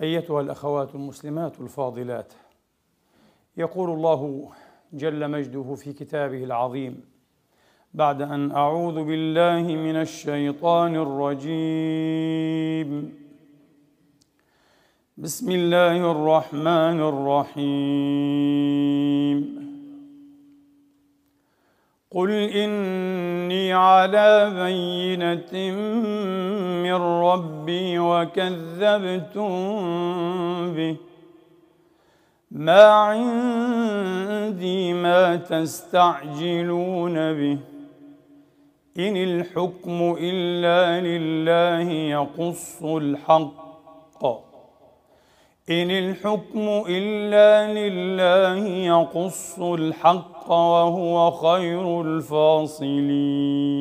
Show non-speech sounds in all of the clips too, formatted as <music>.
أيتها الأخوات المسلمات الفاضلات. يقول الله جل مجده في كتابه العظيم بعد أن أعوذ بالله من الشيطان الرجيم. بسم الله الرحمن الرحيم. قل اني على بينه من ربي وكذبتم به ما عندي ما تستعجلون به ان الحكم الا لله يقص الحق إن الحكم إلا لله يقص الحق وهو خير الفاصلين.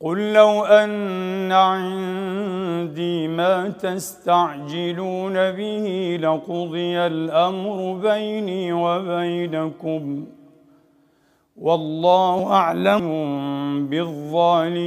قل لو أن عندي ما تستعجلون به لقضي الأمر بيني وبينكم. والله أعلم بالظالمين.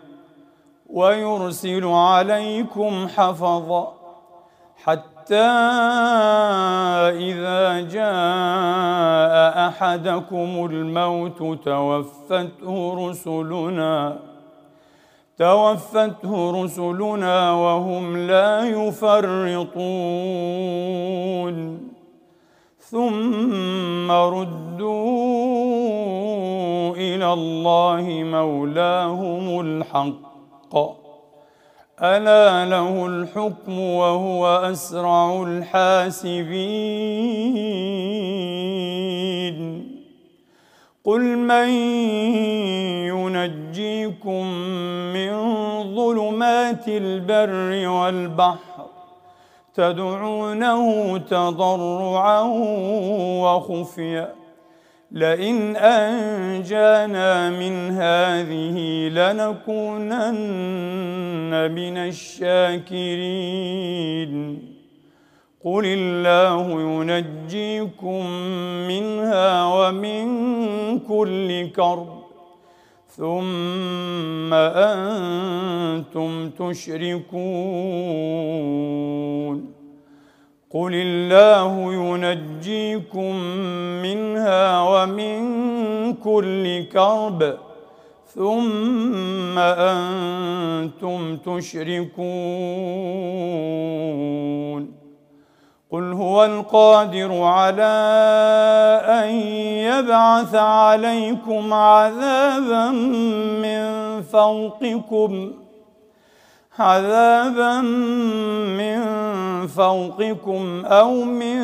ويرسل عليكم حفظا حتى إذا جاء أحدكم الموت توفته رسلنا توفته رسلنا وهم لا يفرطون. ثم ردوا إلى الله مولاهم الحق. ألا له الحكم وهو أسرع الحاسبين. قل من ينجيكم من ظلمات البر والبحر تدعونه تضرعا وخفيا لئن أنجانا من هذه لنكونن من الشاكرين. قل الله ينجيكم منها ومن كل كرب ثم أنتم تشركون. قل الله ينجيكم منها ومن كل كرب ثم أنتم تشركون قل هو القادر على ان يبعث عليكم عذابا من فوقكم عذابا من فوقكم أو من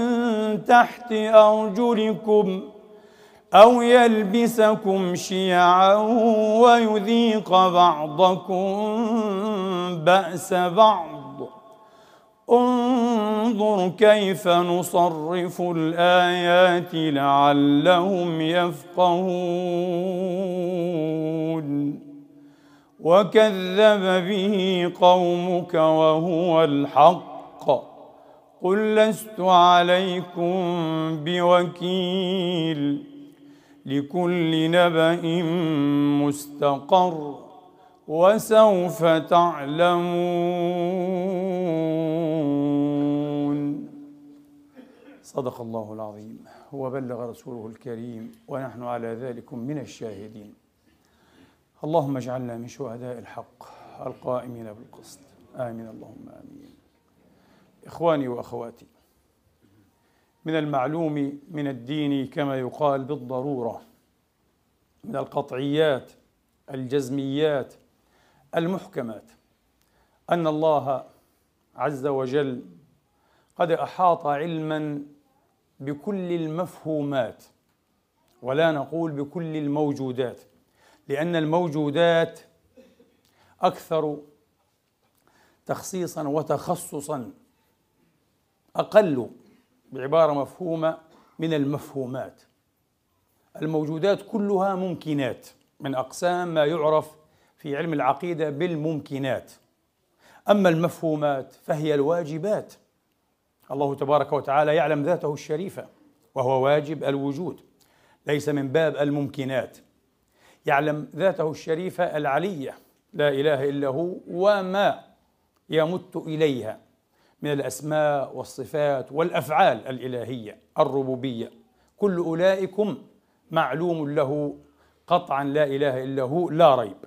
تحت أرجلكم أو يلبسكم شيعا ويذيق بعضكم بأس بعض. انظر كيف نصرف الآيات لعلهم يفقهون. وكذب به قومك وهو الحق. قل لست عليكم بوكيل لكل نبأ مستقر وسوف تعلمون. صدق الله العظيم. وبلغ رسوله الكريم ونحن على ذلك من الشاهدين. اللهم اجعلنا من شهداء الحق القائمين بالقسط. آمين. اللهم آمين. إخواني وأخواتي من المعلوم من الدين كما يقال بالضرورة من القطعيات الجزميات المحكمات أن الله عز وجل قد أحاط علما بكل المفهومات ولا نقول بكل الموجودات. لأن الموجودات أكثر تخصيصا وتخصصا أقل بعبارة مفهومة من المفهومات. الموجودات كلها ممكنات من أقسام ما يعرف في علم العقيدة بالممكنات. أما المفهومات فهي الواجبات. الله تبارك وتعالى يعلم ذاته الشريفة وهو واجب الوجود ليس من باب الممكنات. يعلم ذاته الشريفة العلية لا إله إلا هو وما يمت إليها من الأسماء والصفات والأفعال الإلهية الربوبية. كل أولئكم معلوم له قطعا لا إله إلا هو لا ريب.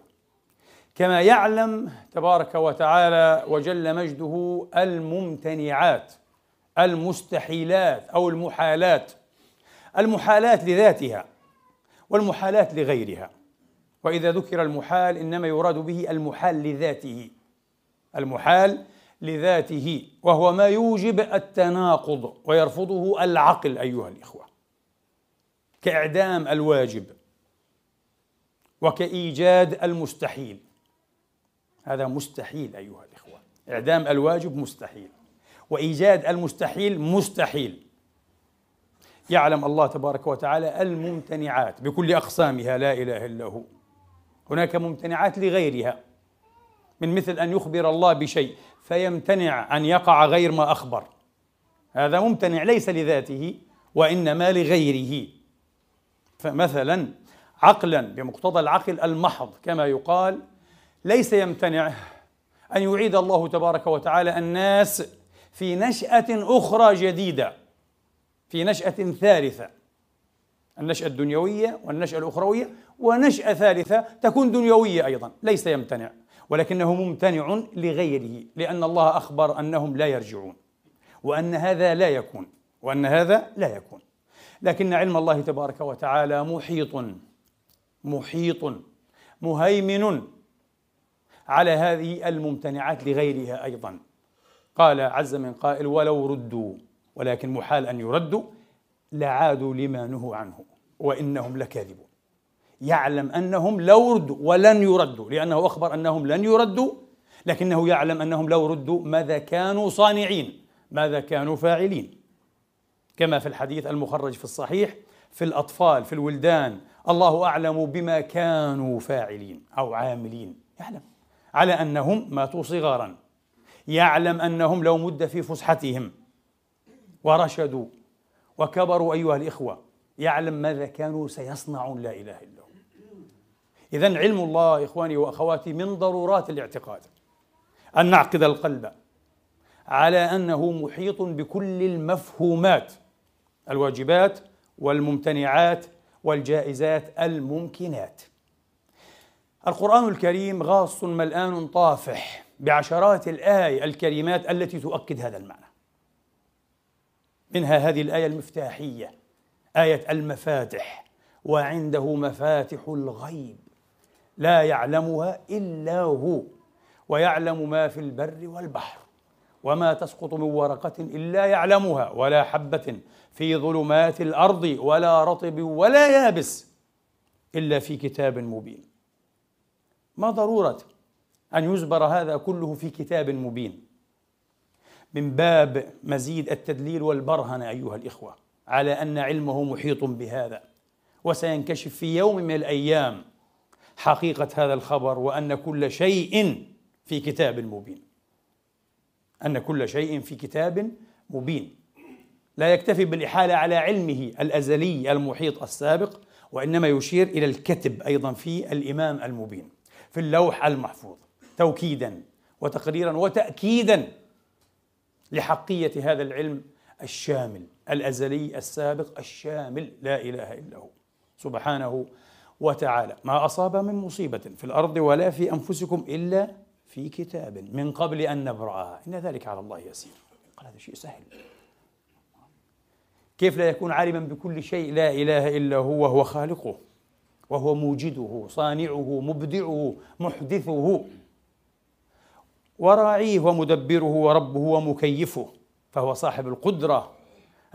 كما يعلم تبارك وتعالى وجل مجده الممتنعات المستحيلات أو المحالات المحالات لذاتها والمحالات لغيرها. وإذا ذكر المحال إنما يراد به المحال لذاته. المحال لذاته وهو ما يوجب التناقض ويرفضه العقل أيها الإخوة. كإعدام الواجب وكإيجاد المستحيل. هذا مستحيل أيها الإخوة. إعدام الواجب مستحيل وإيجاد المستحيل مستحيل. يعلم الله تبارك وتعالى الممتنعات بكل أقسامها لا إله إلا هو. هناك ممتنعات لغيرها من مثل أن يخبر الله بشيء فيمتنع أن يقع غير ما أخبر. هذا ممتنع ليس لذاته وإنما لغيره. فمثلا عقلا بمقتضى العقل المحض كما يقال ليس يمتنع أن يعيد الله تبارك وتعالى الناس في نشأة أخرى جديدة في نشأة ثالثة. النشأة الدنيوية والنشأة الأخروية ونشأة ثالثة تكون دنيوية أيضا ليس يمتنع ولكنه ممتنع لغيره لأن الله أخبر أنهم لا يرجعون وأن هذا لا يكون وأن هذا لا يكون. لكن علم الله تبارك وتعالى محيط محيط مهيمن على هذه الممتنعات لغيرها أيضا. قال عز من قائل ولو ردوا ولكن محال أن يردوا لعادوا لما نهوا عنه وإنهم لكاذبون. يعلم أنهم لو ردوا ولن يردوا لأنه أخبر أنهم لن يردوا لكنه يعلم أنهم لو ردوا ماذا كانوا صانعين ماذا كانوا فاعلين. كما في الحديث المخرج في الصحيح في الأطفال في الولدان الله أعلم بما كانوا فاعلين أو عاملين. يعلم. على أنهم ماتوا صغارا. يعلم أنهم لو مد في فسحتهم. ورشدوا. وكبروا أيها الإخوة يعلم ماذا كانوا سيصنعون لا إله إلا هو. إذا علم الله إخواني وأخواتي من ضرورات الاعتقاد. أن نعقد القلب على أنه محيط بكل المفهومات الواجبات والممتنعات والجائزات الممكنات. القرآن الكريم غاص ملآن طافح بعشرات الآي الكريمات التي تؤكد هذا المعنى. منها هذه الآية المفتاحية آية المفاتح وعنده مفاتح الغيب. لا يعلمها إلا هو ويعلم ما في البر والبحر وما تسقط من ورقة إلا يعلمها ولا حبة في ظلمات الأرض ولا رطب ولا يابس إلا في كتاب مبين. ما ضرورة أن يزبر هذا كله في كتاب مبين؟ من باب مزيد التدليل والبرهنة أيها الإخوة على أن علمه محيط بهذا وسينكشف في يوم من الأيام حقيقة هذا الخبر وأن كل شيء في كتاب مبين. أن كل شيء في كتاب مبين. لا يكتفي بالإحالة على علمه الأزلي المحيط السابق وإنما يشير إلى الكتب أيضا في الإمام المبين في اللوح المحفوظ توكيدا وتقريرا وتأكيدا لحقية هذا العلم الشامل الأزلي السابق الشامل لا إله إلا هو. سبحانه وتعالى. ما أصاب من مصيبة في الأرض ولا في أنفسكم إلا في كتاب من قبل أن نبرأها إن ذلك على الله يسير. قال هذا شيء سهل. كيف لا يكون عالما بكل شيء لا إله إلا هو وهو خالقه وهو موجده صانعه مبدعه محدثه؟ وراعيه ومدبره وربه ومكيفه فهو صاحب القدرة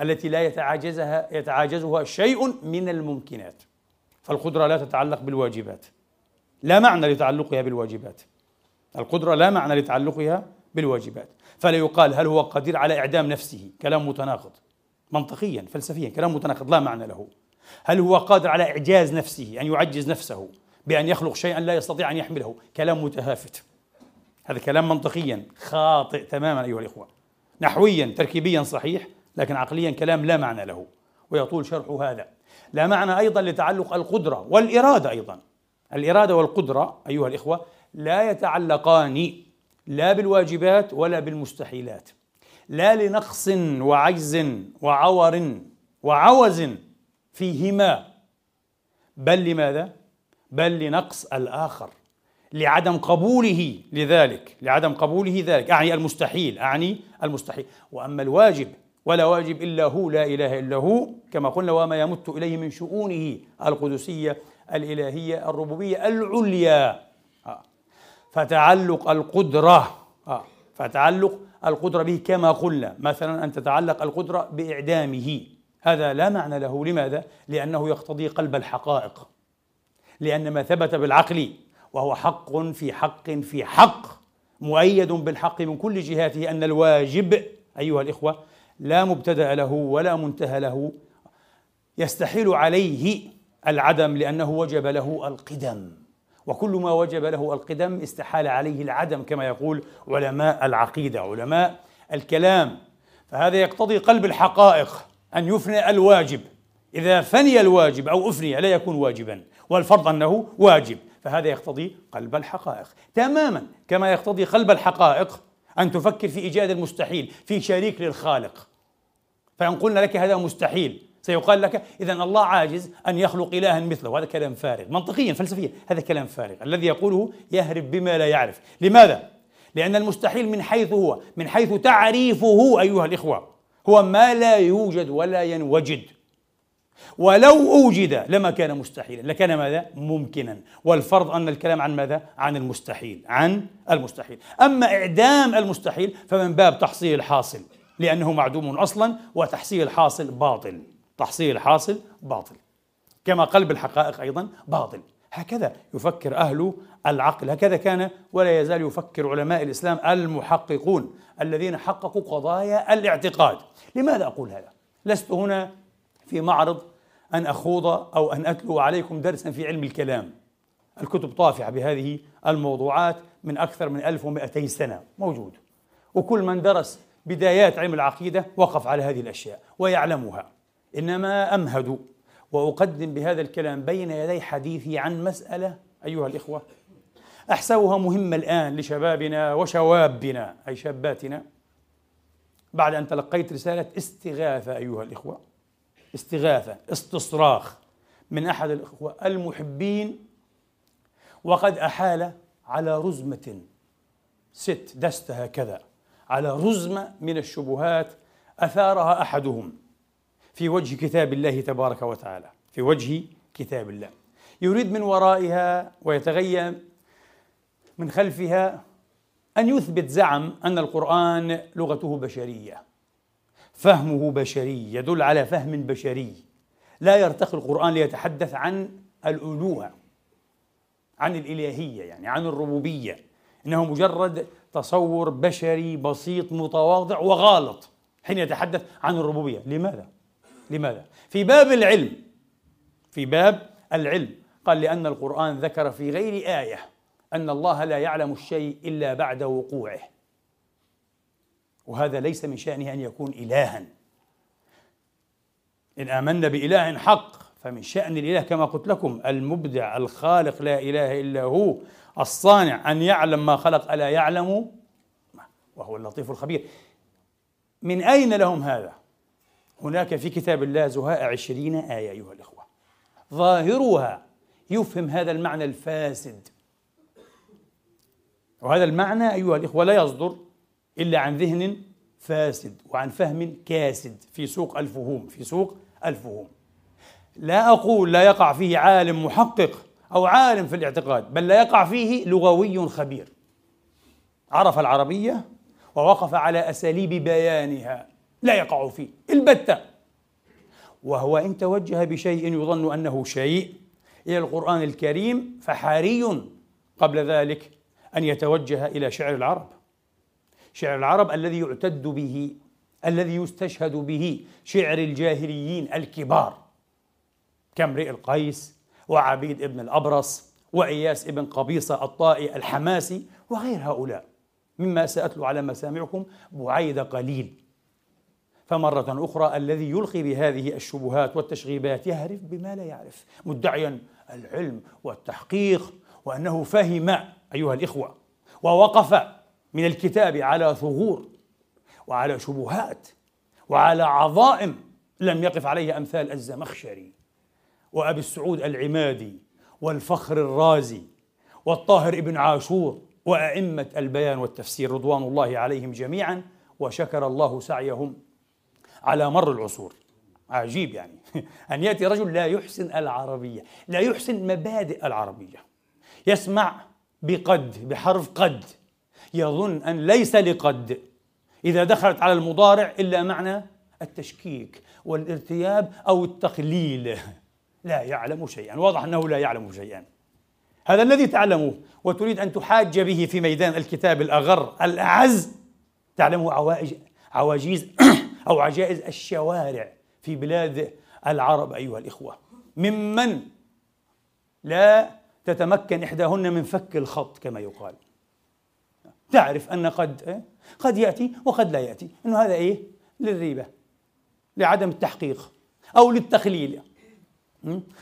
التي لا يتعاجزها يتعاجزها شيء من الممكنات. فالقدرة لا تتعلق بالواجبات. لا معنى لتعلقها بالواجبات. القدرة لا معنى لتعلقها بالواجبات. فلا يقال هل هو قدير على إعدام نفسه. كلام متناقض. منطقيا فلسفيا. كلام متناقض. لا معنى له. هل هو قادر على إعجاز نفسه أن يعجز نفسه بأن يخلق شيئا لا يستطيع أن يحمله؟ كلام متهافت. هذا كلام منطقيا خاطئ تماما أيها الإخوة. نحويا تركيبيا صحيح لكن عقليا كلام لا معنى له ويطول شرح هذا. لا معنى أيضا لتعلق القدرة والإرادة أيضا. الإرادة والقدرة أيها الإخوة لا يتعلقان لا بالواجبات ولا بالمستحيلات. لا لنقص وعجز وعور وعوز فيهما بل لماذا؟ بل لنقص الآخر. لعدم قبوله لذلك لعدم قبوله ذلك أعني المستحيل أعني المستحيل وأما الواجب ولا واجب إلا هو لا إله إلا هو كما قلنا وما يمت إليه من شؤونه القدسية الإلهية الربوبية العليا آه. فتعلق القدرة آه. فتعلق القدرة به كما قلنا مثلا أن تتعلق القدرة بإعدامه هذا لا معنى له لماذا؟ لأنه يقتضي قلب الحقائق لأن ما ثبت بالعقل وهو حق في حق في حق مؤيد بالحق من كل جهاته أن الواجب أيها الإخوة لا مبتدأ له ولا منتهى له يستحيل عليه العدم لأنه وجب له القدم. وكل ما وجب له القدم استحال عليه العدم كما يقول علماء العقيدة علماء الكلام. فهذا يقتضي قلب الحقائق أن يفني الواجب. إذا فني الواجب أو أفني لا يكون واجبا والفرض أنه واجب. فهذا يقتضي قلب الحقائق. تماما كما يقتضي قلب الحقائق أن تفكر في إيجاد المستحيل في شريك للخالق. فإن قلنا لك هذا مستحيل سيقال لك إذا الله عاجز أن يخلق إلها مثله. هذا كلام فارغ منطقيا فلسفيا. هذا كلام فارغ. الذي يقوله يهرب بما لا يعرف. لماذا؟ لأن المستحيل من حيث هو من حيث تعريفه أيها الإخوة هو ما لا يوجد ولا ينوجد. ولو أوجد لما كان مستحيلا. لكان ماذا؟ ممكنا. والفرض أن الكلام عن ماذا؟ عن المستحيل. عن المستحيل. أما إعدام المستحيل فمن باب تحصيل الحاصل لأنه معدوم أصلا وتحصيل الحاصل باطل. تحصيل الحاصل باطل. كما قلب الحقائق أيضا باطل. هكذا يفكر أهل العقل. هكذا كان ولا يزال يفكر علماء الإسلام المحققون الذين حققوا قضايا الاعتقاد. لماذا أقول هذا؟ لست هنا في معرض أن أخوض أو أن أتلو عليكم درسا في علم الكلام. الكتب طافعة بهذه الموضوعات من أكثر من 1200 سنة. موجود. وكل من درس بدايات علم العقيدة وقف على هذه الأشياء ويعلمها. إنما أمهد وأقدم بهذا الكلام بين يدي حديثي عن مسألة أيها الإخوة أحسبها مهمة الآن لشبابنا وشوابنا أي شاباتنا. بعد أن تلقيت رسالة استغاثة أيها الإخوة استغاثة استصراخ من أحد الإخوة المحبين وقد أحال على رزمة ست دست هكذا على رزمة من الشبهات أثارها أحدهم في وجه كتاب الله تبارك وتعالى في وجه كتاب الله. يريد من ورائها ويتغير من خلفها أن يثبت زعم أن القرآن لغته بشرية. فهمه بشري يدل على فهم بشري. لا يرتقي القرآن ليتحدث عن الألوهة عن الإلهية يعني عن الربوبية. إنه مجرد تصور بشري بسيط متواضع وغالط حين يتحدث عن الربوبية. لماذا؟ لماذا؟ في باب العلم في باب العلم. قال لأن القرآن ذكر في غير آية أن الله لا يعلم الشيء إلا بعد وقوعه. وهذا ليس من شأنه أن يكون إلها. إن آمنا بإله حق فمن شأن الإله كما قلت لكم المبدع الخالق لا إله إلا هو الصانع أن يعلم ما خلق ألا يعلم وهو اللطيف الخبير. من أين لهم هذا؟ هناك في كتاب الله زهاء عشرين آية أيها الإخوة. ظاهرها يفهم هذا المعنى الفاسد. وهذا المعنى أيها الإخوة لا يصدر إلا عن ذهن فاسد وعن فهم كاسد في سوق الفهوم في سوق الفهوم. لا أقول لا يقع فيه عالم محقق أو عالم في الاعتقاد بل لا يقع فيه لغوي خبير. عرف العربية ووقف على أساليب بيانها لا يقع فيه البتة. وهو إن توجه بشيء يظن أنه شيء إلى القرآن الكريم فحري قبل ذلك أن يتوجه إلى شعر العرب. شعر العرب الذي يعتد به الذي يستشهد به شعر الجاهليين الكبار كامرئ القيس وعبيد ابن الأبرص وإياس ابن قبيصة الطائي الحماسي وغير هؤلاء. مما سأتلو على مسامعكم بعيد قليل. فمرة أخرى الذي يلقي بهذه الشبهات والتشغيبات يهرف بما لا يعرف مدعيا العلم والتحقيق وأنه فهم أيها الإخوة ووقف من الكتاب على ثغور وعلى شبهات وعلى عظائم لم يقف عليها أمثال الزمخشري وأبي السعود العمادي والفخر الرازي والطاهر ابن عاشور وأئمة البيان والتفسير رضوان الله عليهم جميعا وشكر الله سعيهم على مر العصور. عجيب يعني. <laughs> أن يأتي رجل لا يحسن العربية لا يحسن مبادئ العربية. يسمع بقد بحرف قد. يظن أن ليس لقد. إذا دخلت على المضارع إلا معنى التشكيك والارتياب أو التقليل. <laughs> لا يعلم شيئا. واضح أنه لا يعلم شيئا. هذا الذي تعلمه وتريد أن تحاج به في ميدان الكتاب الأغر الأعز تعلمه عوائج عواجيز <clears throat> أو عجائز الشوارع في بلاد العرب أيها الإخوة. ممن لا تتمكن إحداهن من فك الخط كما يقال. تعرف أن قد إيه؟ قد يأتي وقد لا يأتي. أنه هذا إيه؟ للريبة لعدم التحقيق أو للتخليل.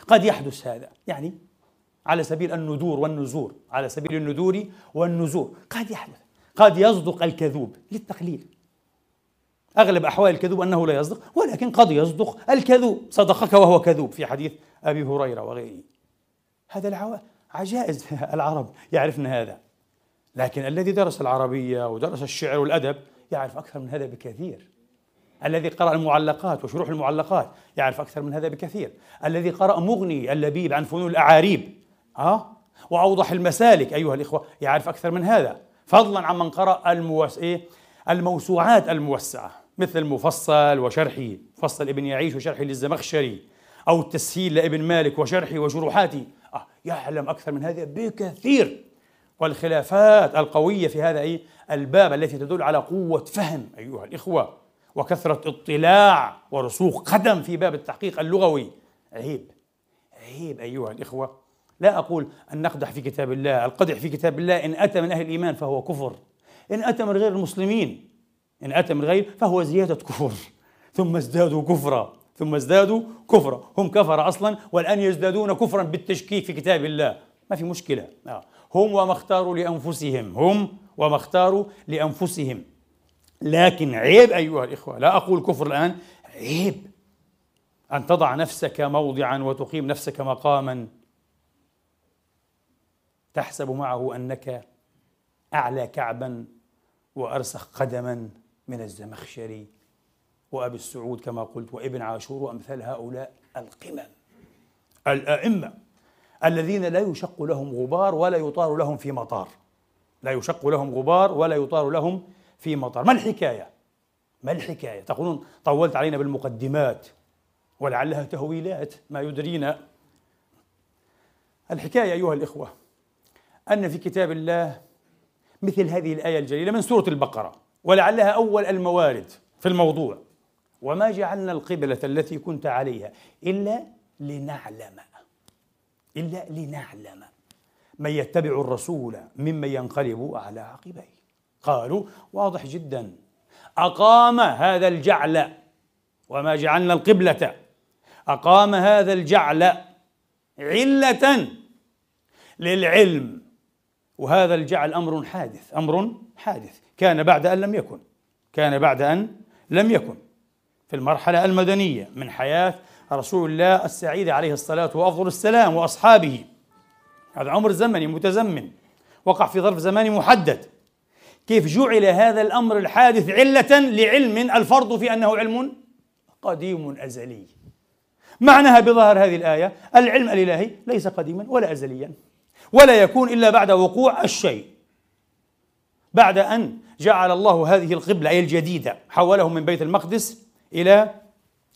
قد يحدث هذا. يعني على سبيل الندور والنزور على سبيل الندور والنزور. قد يحدث. قد يصدق الكذوب للتقليل. أغلب أحوال الكذوب أنه لا يصدق ولكن قد يصدق الكذوب. صدقك وهو كذوب في حديث أبي هريرة وغيره. هذا العو... عجائز <laughs> العرب يعرفن هذا. لكن الذي درس العربية ودرس الشعر والأدب يعرف أكثر من هذا بكثير. الذي قرأ المعلقات وشروح المعلقات يعرف أكثر من هذا بكثير. الذي قرأ مغني اللبيب عن فنون الأعاريب أه؟ وأوضح المسالك أيها الإخوة يعرف أكثر من هذا. فضلا عمن قرأ الموس... إيه؟ الموسوعات الموسعة مثل المفصل وشرحه فصل ابن يعيش وشرحه للزمخشري أو التسهيل لابن مالك وشرحه وشروحاته. آه يعلم أكثر من هذا بكثير. والخلافات القوية في هذا أي الباب التي تدل على قوة فهم أيها الإخوة وكثرة اطلاع ورسوخ قدم في باب التحقيق اللغوي. عيب عيب أيها الإخوة. لا أقول أن نقدح في كتاب الله القدح في كتاب الله إن أتى من أهل الإيمان فهو كفر. إن أتى من غير المسلمين إن أتى من غير فهو زيادة كفر. <laughs> ثم ازدادوا كفرا ثم ازدادوا كفرا. هم كفر أصلا والآن يزدادون كفرا بالتشكيك في كتاب الله. ما في مشكلة. آه. هم وما اختاروا لأنفسهم هم وما اختاروا لأنفسهم. لكن عيب أيها الإخوة لا أقول كفر الآن عيب أن تضع نفسك موضعا وتقيم نفسك مقاما تحسب معه أنك أعلى كعبا وأرسخ قدما من الزمخشري وأبي السعود كما قلت وابن عاشور وأمثال هؤلاء القمم. الأئمة الذين لا يشق لهم غبار ولا يطار لهم في مطار. لا يشق لهم غبار ولا يطار لهم في مطار. ما الحكاية؟ ما الحكاية؟ تقولون طولت علينا بالمقدمات ولعلها تهويلات ما يدرينا. الحكاية أيها الإخوة أن في كتاب الله مثل هذه الآية الجليلة من سورة البقرة ولعلها أول الموارد في الموضوع. وما جعلنا القبلة التي كنت عليها إلا لنعلم. إلا لنعلم من يتبع الرسول ممن ينقلب على عقبيه. قالوا واضح جدا. أقام هذا الجعل وما جعلنا القبلة. أقام هذا الجعل علة للعلم. وهذا الجعل أمر حادث أمر حادث. كان بعد أن لم يكن. كان بعد أن لم يكن. في المرحلة المدنية من حياة رسول الله السعيد عليه الصلاة وأفضل السلام وأصحابه. هذا أمر زمني متزمن. وقع في ظرف زماني محدد. كيف جعل هذا الأمر الحادث علة لعلم؟ الفرض في أنه علم قديم أزلي. معناها بظهر هذه الآية العلم الإلهي ليس قديما ولا أزليا ولا يكون إلا بعد وقوع الشيء. بعد أن جعل الله هذه القبلة أي الجديدة حوله من بيت المقدس إلى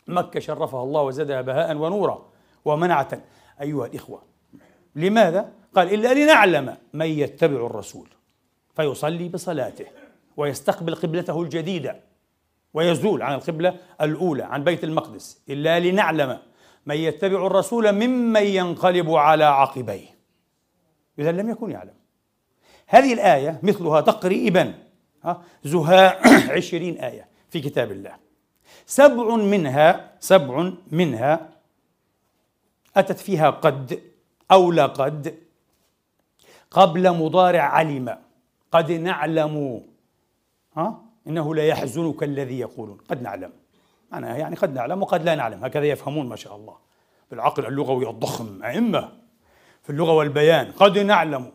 مكة شرفها الله وزادها بهاء ونورا ومنعة أيها الإخوة. لماذا؟ قال إلا لنعلم من يتبع الرسول فيصلي بصلاته ويستقبل قبلته الجديدة ويزول عن القبلة الأولى عن بيت المقدس. إلا لنعلم من يتبع الرسول ممن ينقلب على عقبيه. إذا لم يكن يعلم. هذه الآية مثلها تقريبا زهاء <clears throat> عشرين آية في كتاب الله. سبع منها سبع منها أتت فيها قد أو لقد قبل مضارع علم. قد نعلم. ها؟ إنه لا يحزنك الذي يقولون. قد نعلم. معناها يعني قد نعلم وقد لا نعلم. هكذا يفهمون ما شاء الله. بالعقل اللغوي الضخم أئمة. في اللغة والبيان قد نعلم.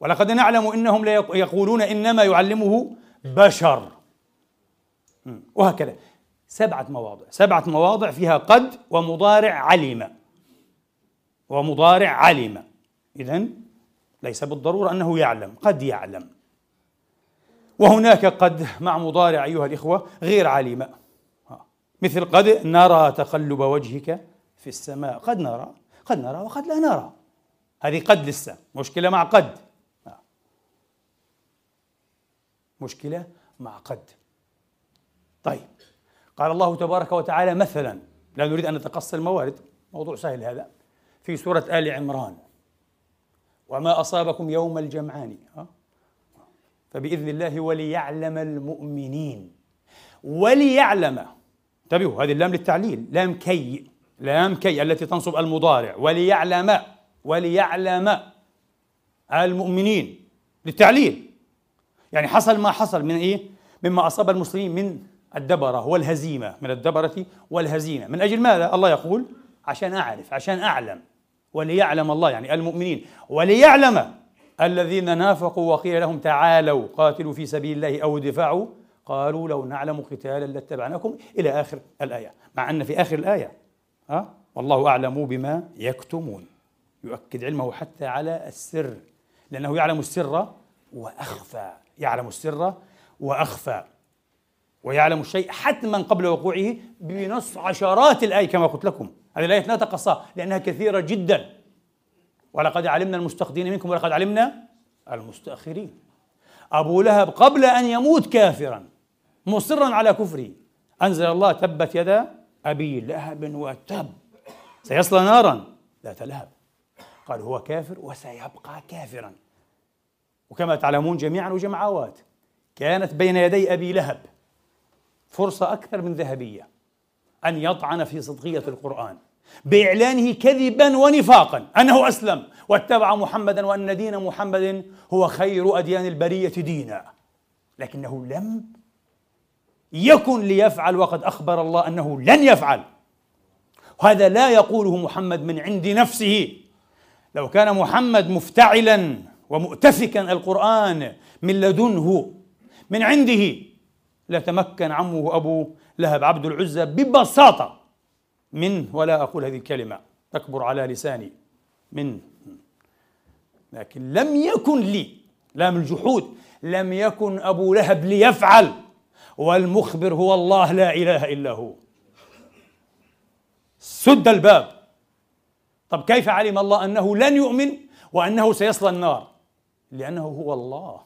ولقد نعلم إنهم لا يقولون إنما يعلمه بشر. وهكذا. سبعة مواضع. سبعة مواضع فيها قد ومضارع علم. ومضارع علم. إذا ليس بالضرورة أنه يعلم. قد يعلم. وهناك قد مع مضارع أيها الإخوة غير علم. مثل قد نرى تقلب وجهك في السماء. قد نرى. قد نرى وقد لا نرى. هذه قد لسه. مشكلة مع قد. مشكلة مع قد. طيب. قال الله تبارك وتعالى مثلا لا نريد أن نتقصى الموارد موضوع سهل هذا في سورة آل عمران. وما أصابكم يوم الجمعان؟ فبإذن الله وليعلم المؤمنين. وليعلم انتبهوا هذه اللام للتعليل لام كي لام كي التي تنصب المضارع. وليعلم وليعلم المؤمنين. للتعليل. يعني حصل ما حصل من إيه؟ مما أصاب المسلمين من الدبرة والهزيمة. من الدبرة والهزيمة. من أجل ماذا؟ الله يقول عشان أعرف عشان أعلم. وليعلم الله يعني المؤمنين. وليعلم الذين نافقوا وقيل لهم تعالوا قاتلوا في سبيل الله أو ادفعوا قالوا لو نعلم قتالا لاتبعناكم إلى آخر الآية. مع أن في آخر الآية ها؟ أه؟ والله أعلم بما يكتمون. يؤكد علمه حتى على السر. لأنه يعلم السر وأخفى. يعلم السر وأخفى. ويعلم الشيء حتما قبل وقوعه بنص عشرات الاي كما قلت لكم. هذه الآية لا تقصها لأنها كثيرة جدا. ولقد علمنا المستقدمين منكم ولقد علمنا المستأخرين. أبو لهب قبل أن يموت كافرا مصرا على كفره. أنزل الله تبت يدا أبي لهب وتب. سيصلى نارا ذات لهب. قال هو كافر وسيبقى كافرا. وكما تعلمون جميعا وجمعوات كانت بين يدي أبي لهب. فرصة أكثر من ذهبية أن يطعن في صدقية القرآن بإعلانه كذبا ونفاقا أنه أسلم واتبع محمدا وأن دين محمد هو خير أديان البرية دينا لكنه لم يكن ليفعل وقد أخبر الله أنه لن يفعل. هذا لا يقوله محمد من عند نفسه. لو كان محمد مفتعلا ومؤتفكا القرآن من لدنه من عنده لتمكن عمه أبو لهب عبد العزى ببساطة من ولا أقول هذه الكلمة تكبر على لساني من. لكن لم يكن لي لام الجحود لم يكن أبو لهب ليفعل والمخبر هو الله لا إله إلا هو. سد الباب. طب كيف علم الله أنه لن يؤمن وأنه سيصلى النار؟ لأنه هو الله.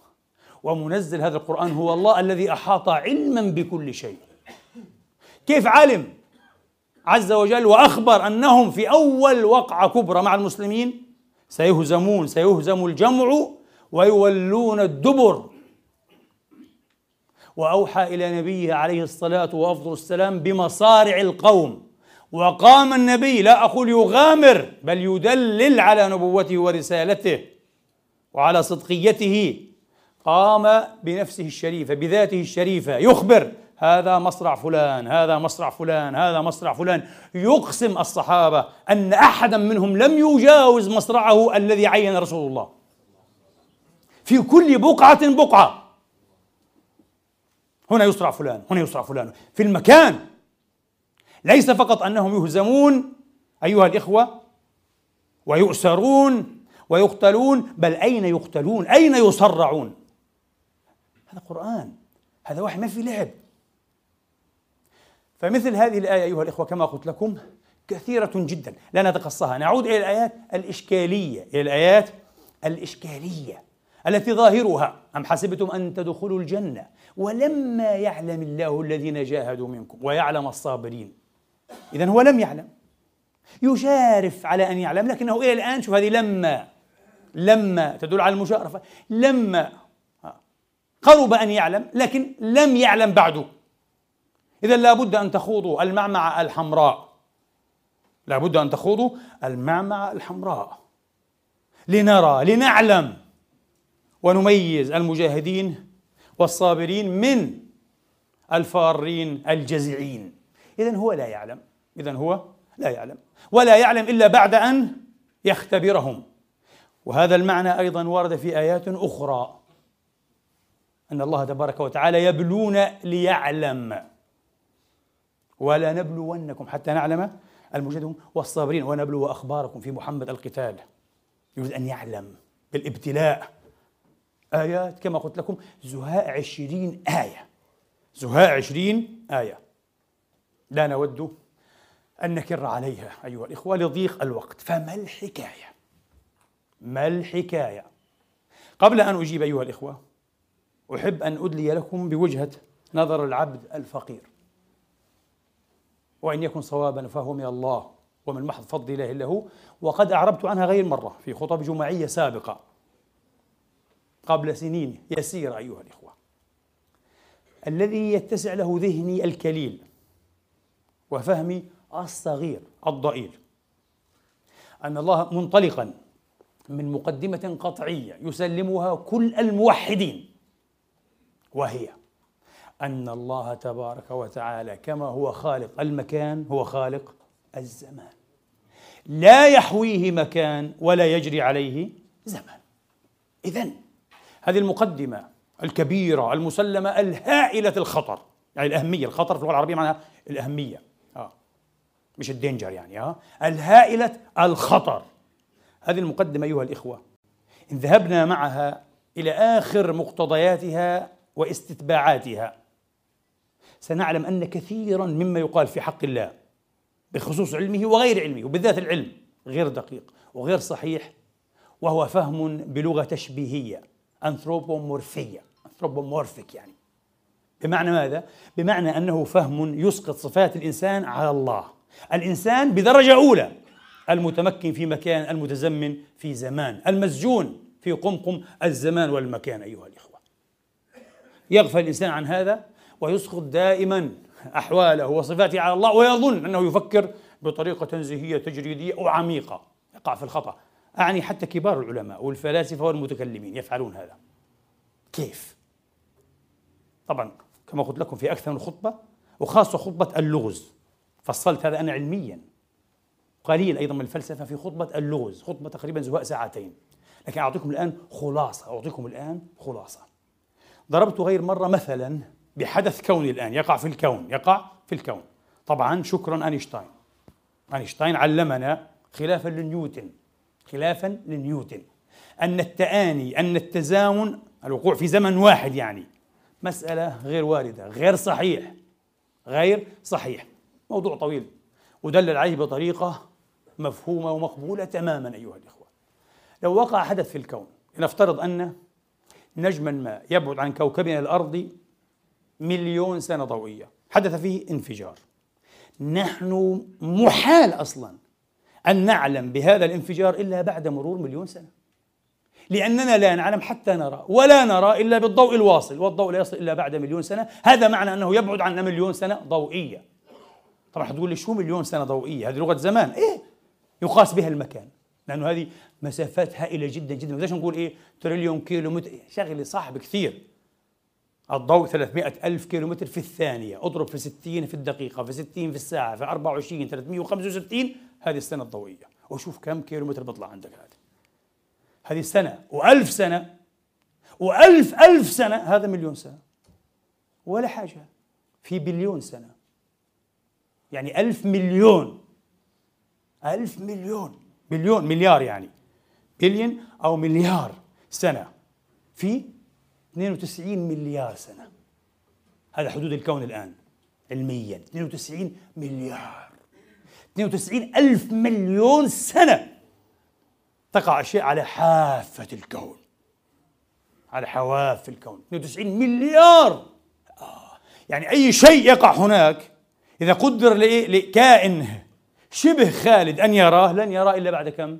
ومنزل هذا القرآن هو الله الذي أحاط علما بكل شيء. كيف علم عز وجل وأخبر أنهم في أول وقعة كبرى مع المسلمين. سيهزمون سيهزم الجمع ويولون الدبر. وأوحى إلى نبيه عليه الصلاة وأفضل السلام بمصارع القوم. وقام النبي لا أقول يغامر بل يدلل على نبوته ورسالته وعلى صدقيته. قام بنفسه الشريفة بذاته الشريفة. يخبر هذا مصرع فلان هذا مصرع فلان هذا مصرع فلان. يقسم الصحابة أن أحدا منهم لم يجاوز مصرعه الذي عين رسول الله. في كل بقعة بقعة. هنا يصرع فلان هنا يصرع فلان. في المكان. ليس فقط أنهم يهزمون أيها الإخوة ويؤسرون ويقتلون بل أين يقتلون؟ أين يصرعون؟ هذا قرآن هذا وحي ما في لعب. فمثل هذه الآية أيها الإخوة كما قلت لكم كثيرة جدا لا نتقصها. نعود إلى الآيات الإشكالية إلى الآيات الإشكالية التي ظاهرها. أم حسبتم أن تدخلوا الجنة؟ ولما يعلم الله الذين جاهدوا منكم ويعلم الصابرين. إذا هو لم يعلم. يشارف على أن يعلم لكنه إلى الآن شوف هذه لما لما تدل على المشارفة لما قرب أن يعلم لكن لم يعلم بعد إذا لابد أن تخوضوا المعمعة الحمراء. لابد أن تخوضوا المعمعة الحمراء. لنرى لنعلم. ونميز المجاهدين والصابرين من الفارين الجزعين. إذا هو لا يعلم. إذا هو لا يعلم. ولا يعلم إلا بعد أن يختبرهم. وهذا المعنى أيضا ورد في آيات أخرى. أن الله تبارك وتعالى يبلون ليعلم. ولا نبلونكم حتى نعلم المجاهدين والصابرين ونبلو أخباركم في محمد القتال. يريد أن يعلم بالابتلاء. آيات كما قلت لكم زهاء عشرين آية. زهاء عشرين آية. لا نود أن نكر عليها أيها الإخوة لضيق الوقت. فما الحكاية؟ ما الحكاية؟ قبل أن أجيب أيها الإخوة أحب أن أدلي لكم بوجهة نظر العبد الفقير. وإن يكن صوابا فهو من الله ومن محض فضل الله له. وقد أعربت عنها غير مرة في خطب جمعية سابقة قبل سنين. يسيرة أيها الإخوة. الذي يتسع له ذهني الكليل وفهمي الصغير الضئيل. أن الله منطلقا من مقدمة قطعية يسلمها كل الموحدين. وهي أن الله تبارك وتعالى كما هو خالق المكان هو خالق الزمان لا يحويه مكان ولا يجري عليه زمان إذن هذه المقدمة الكبيرة المسلمة الهائلة الخطر يعني الأهمية الخطر في اللغة العربية معناها الأهمية آه. مش الدينجر يعني آه. الهائلة الخطر هذه المقدمة أيها الإخوة إن ذهبنا معها إلى آخر مقتضياتها واستتباعاتها. سنعلم أن كثيرا مما يقال في حق الله بخصوص علمه وغير علمه وبالذات العلم غير دقيق وغير صحيح وهو فهم بلغة تشبيهية أنثروبومورفية أنثروبومورفيك يعني. بمعنى ماذا؟ بمعنى أنه فهم يسقط صفات الإنسان على الله. الإنسان بدرجة أولى المتمكن في مكان المتزمن في زمان المسجون في قمقم الزمان والمكان أيها الإخوة. يغفل الإنسان عن هذا ويسقط دائما أحواله وصفاته على الله ويظن أنه يفكر بطريقة تنزيهية تجريدية وعميقة يقع في الخطأ. أعني حتى كبار العلماء والفلاسفة والمتكلمين يفعلون هذا. كيف؟ طبعا كما قلت لكم في أكثر من خطبة وخاصة خطبة اللغز. فصلت هذا أنا علميا. قليل أيضا من الفلسفة في خطبة اللغز. خطبة تقريبا زواء ساعتين. لكن أعطيكم الآن خلاصة أعطيكم الآن خلاصة. ضربت غير مرة مثلا بحدث كوني الآن يقع في الكون يقع في الكون. طبعا شكرا أينشتاين. أينشتاين علمنا خلافا لنيوتن خلافا لنيوتن أن التآني أن التزامن الوقوع في زمن واحد يعني مسألة غير واردة غير صحيح غير صحيح. موضوع طويل. ودلل عليه بطريقة مفهومة ومقبولة تماما أيها الإخوة. لو وقع حدث في الكون لنفترض أن نجما ما. يبعد عن كوكبنا الأرض مليون سنة ضوئية. حدث فيه انفجار. نحن محال أصلا أن نعلم بهذا الانفجار إلا بعد مرور مليون سنة. لأننا لا نعلم حتى نرى ولا نرى إلا بالضوء الواصل والضوء لا يصل إلا بعد مليون سنة. هذا معنى أنه يبعد عنا مليون سنة ضوئية. طبعا حتقول لي شو مليون سنة ضوئية؟ هذه لغة زمان. إيه؟ يقاس بها المكان. لأنه هذه مسافات هائلة جدا جدا. ليش نقول إيه؟ تريليون كيلو متر شغلة صعب كثير. الضوء 300 ألف كيلو متر في الثانية. أضرب في 60 في الدقيقة في 60 في الساعة في 24 365 هذه السنة الضوئية. وشوف كم كيلو متر بيطلع عندك هذا هذه سنة وألف سنة وألف ألف سنة. هذا مليون سنة. ولا حاجة. في بليون سنة. يعني ألف مليون. ألف مليون. بليون مليار يعني. بليون أو مليار سنة. في 92 مليار سنة. هذا حدود الكون الآن علميا. 92 مليار. 92 ألف مليون سنة تقع أشياء على حافة الكون. على حواف الكون. 92 مليار. آه. يعني أي شيء يقع هناك إذا قدر لكائن شبه خالد أن يراه لن يراه إلا بعد كم؟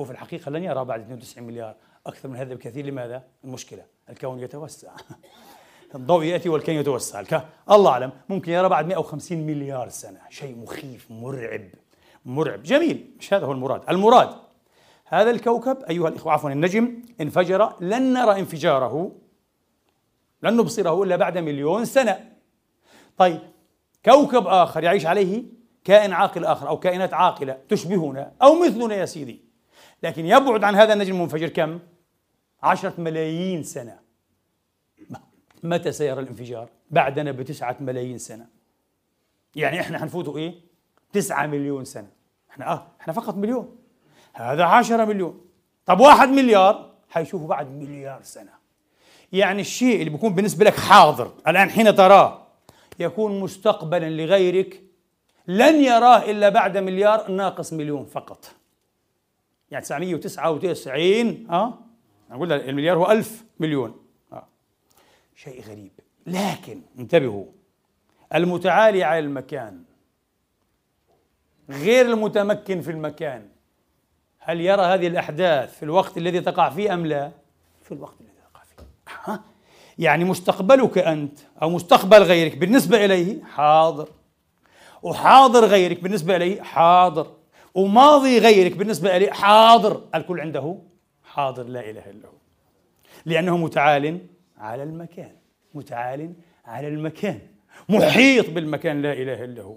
هو في الحقيقة لن يراه بعد 92 مليار أكثر من هذا بكثير. لماذا؟ المشكلة الكون يتوسع. <laughs> الضوء يأتي والكون يتوسع. الك... الله أعلم ممكن يرى بعد 150 مليار سنة. شيء مخيف مرعب مرعب. جميل مش هذا هو المراد. المراد هذا الكوكب أيها الإخوة عفوا النجم انفجر لن نرى انفجاره لن نبصره إلا بعد مليون سنة. طيب كوكب آخر يعيش عليه كائن عاقل آخر أو كائنات عاقلة تشبهنا أو مثلنا يا سيدي. لكن يبعد عن هذا النجم المنفجر كم؟ عشرة ملايين سنة. متى سيرى الانفجار؟ بعدنا بتسعة ملايين سنة. يعني إحنا حنفوتوا إيه؟ تسعة مليون سنة. إحنا آه إحنا فقط مليون. هذا عشرة مليون. طب واحد مليار؟ حيشوفوا بعد مليار سنة. يعني الشيء اللي بيكون بالنسبة لك حاضر الآن حين تراه يكون مستقبلا لغيرك لن يراه إلا بعد مليار ناقص مليون فقط يعني 999 آه نقول المليار هو ألف مليون آه. شيء غريب لكن انتبهوا المتعالي على المكان غير المتمكن في المكان هل يرى هذه الأحداث في الوقت الذي تقع فيه أم لا؟ في الوقت الذي تقع فيه أه؟ يعني مستقبلك أنت أو مستقبل غيرك بالنسبة إليه حاضر وحاضر غيرك بالنسبة إليه حاضر. وماضي غيرك بالنسبة إليه حاضر. الكل عنده حاضر لا إله إلا هو. لأنه متعال على المكان متعال على المكان. محيط بالمكان لا إله إلا هو.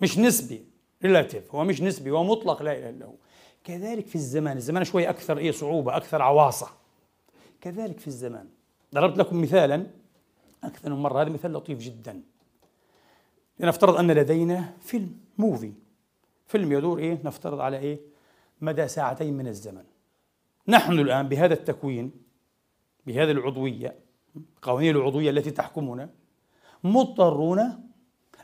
مش نسبي relative هو مش نسبي هو مطلق لا إله إلا هو. كذلك في الزمان الزمان شوي أكثر إيه صعوبة أكثر عواصة. كذلك في الزمان. ضربت لكم مثالا أكثر من مرة هذا مثال لطيف جدا. لنفترض أن لدينا فيلم movie. فيلم يدور إيه؟ نفترض على إيه؟ مدى ساعتين من الزمن. نحن الآن بهذا التكوين بهذه العضوية قوانين العضوية التي تحكمنا مضطرون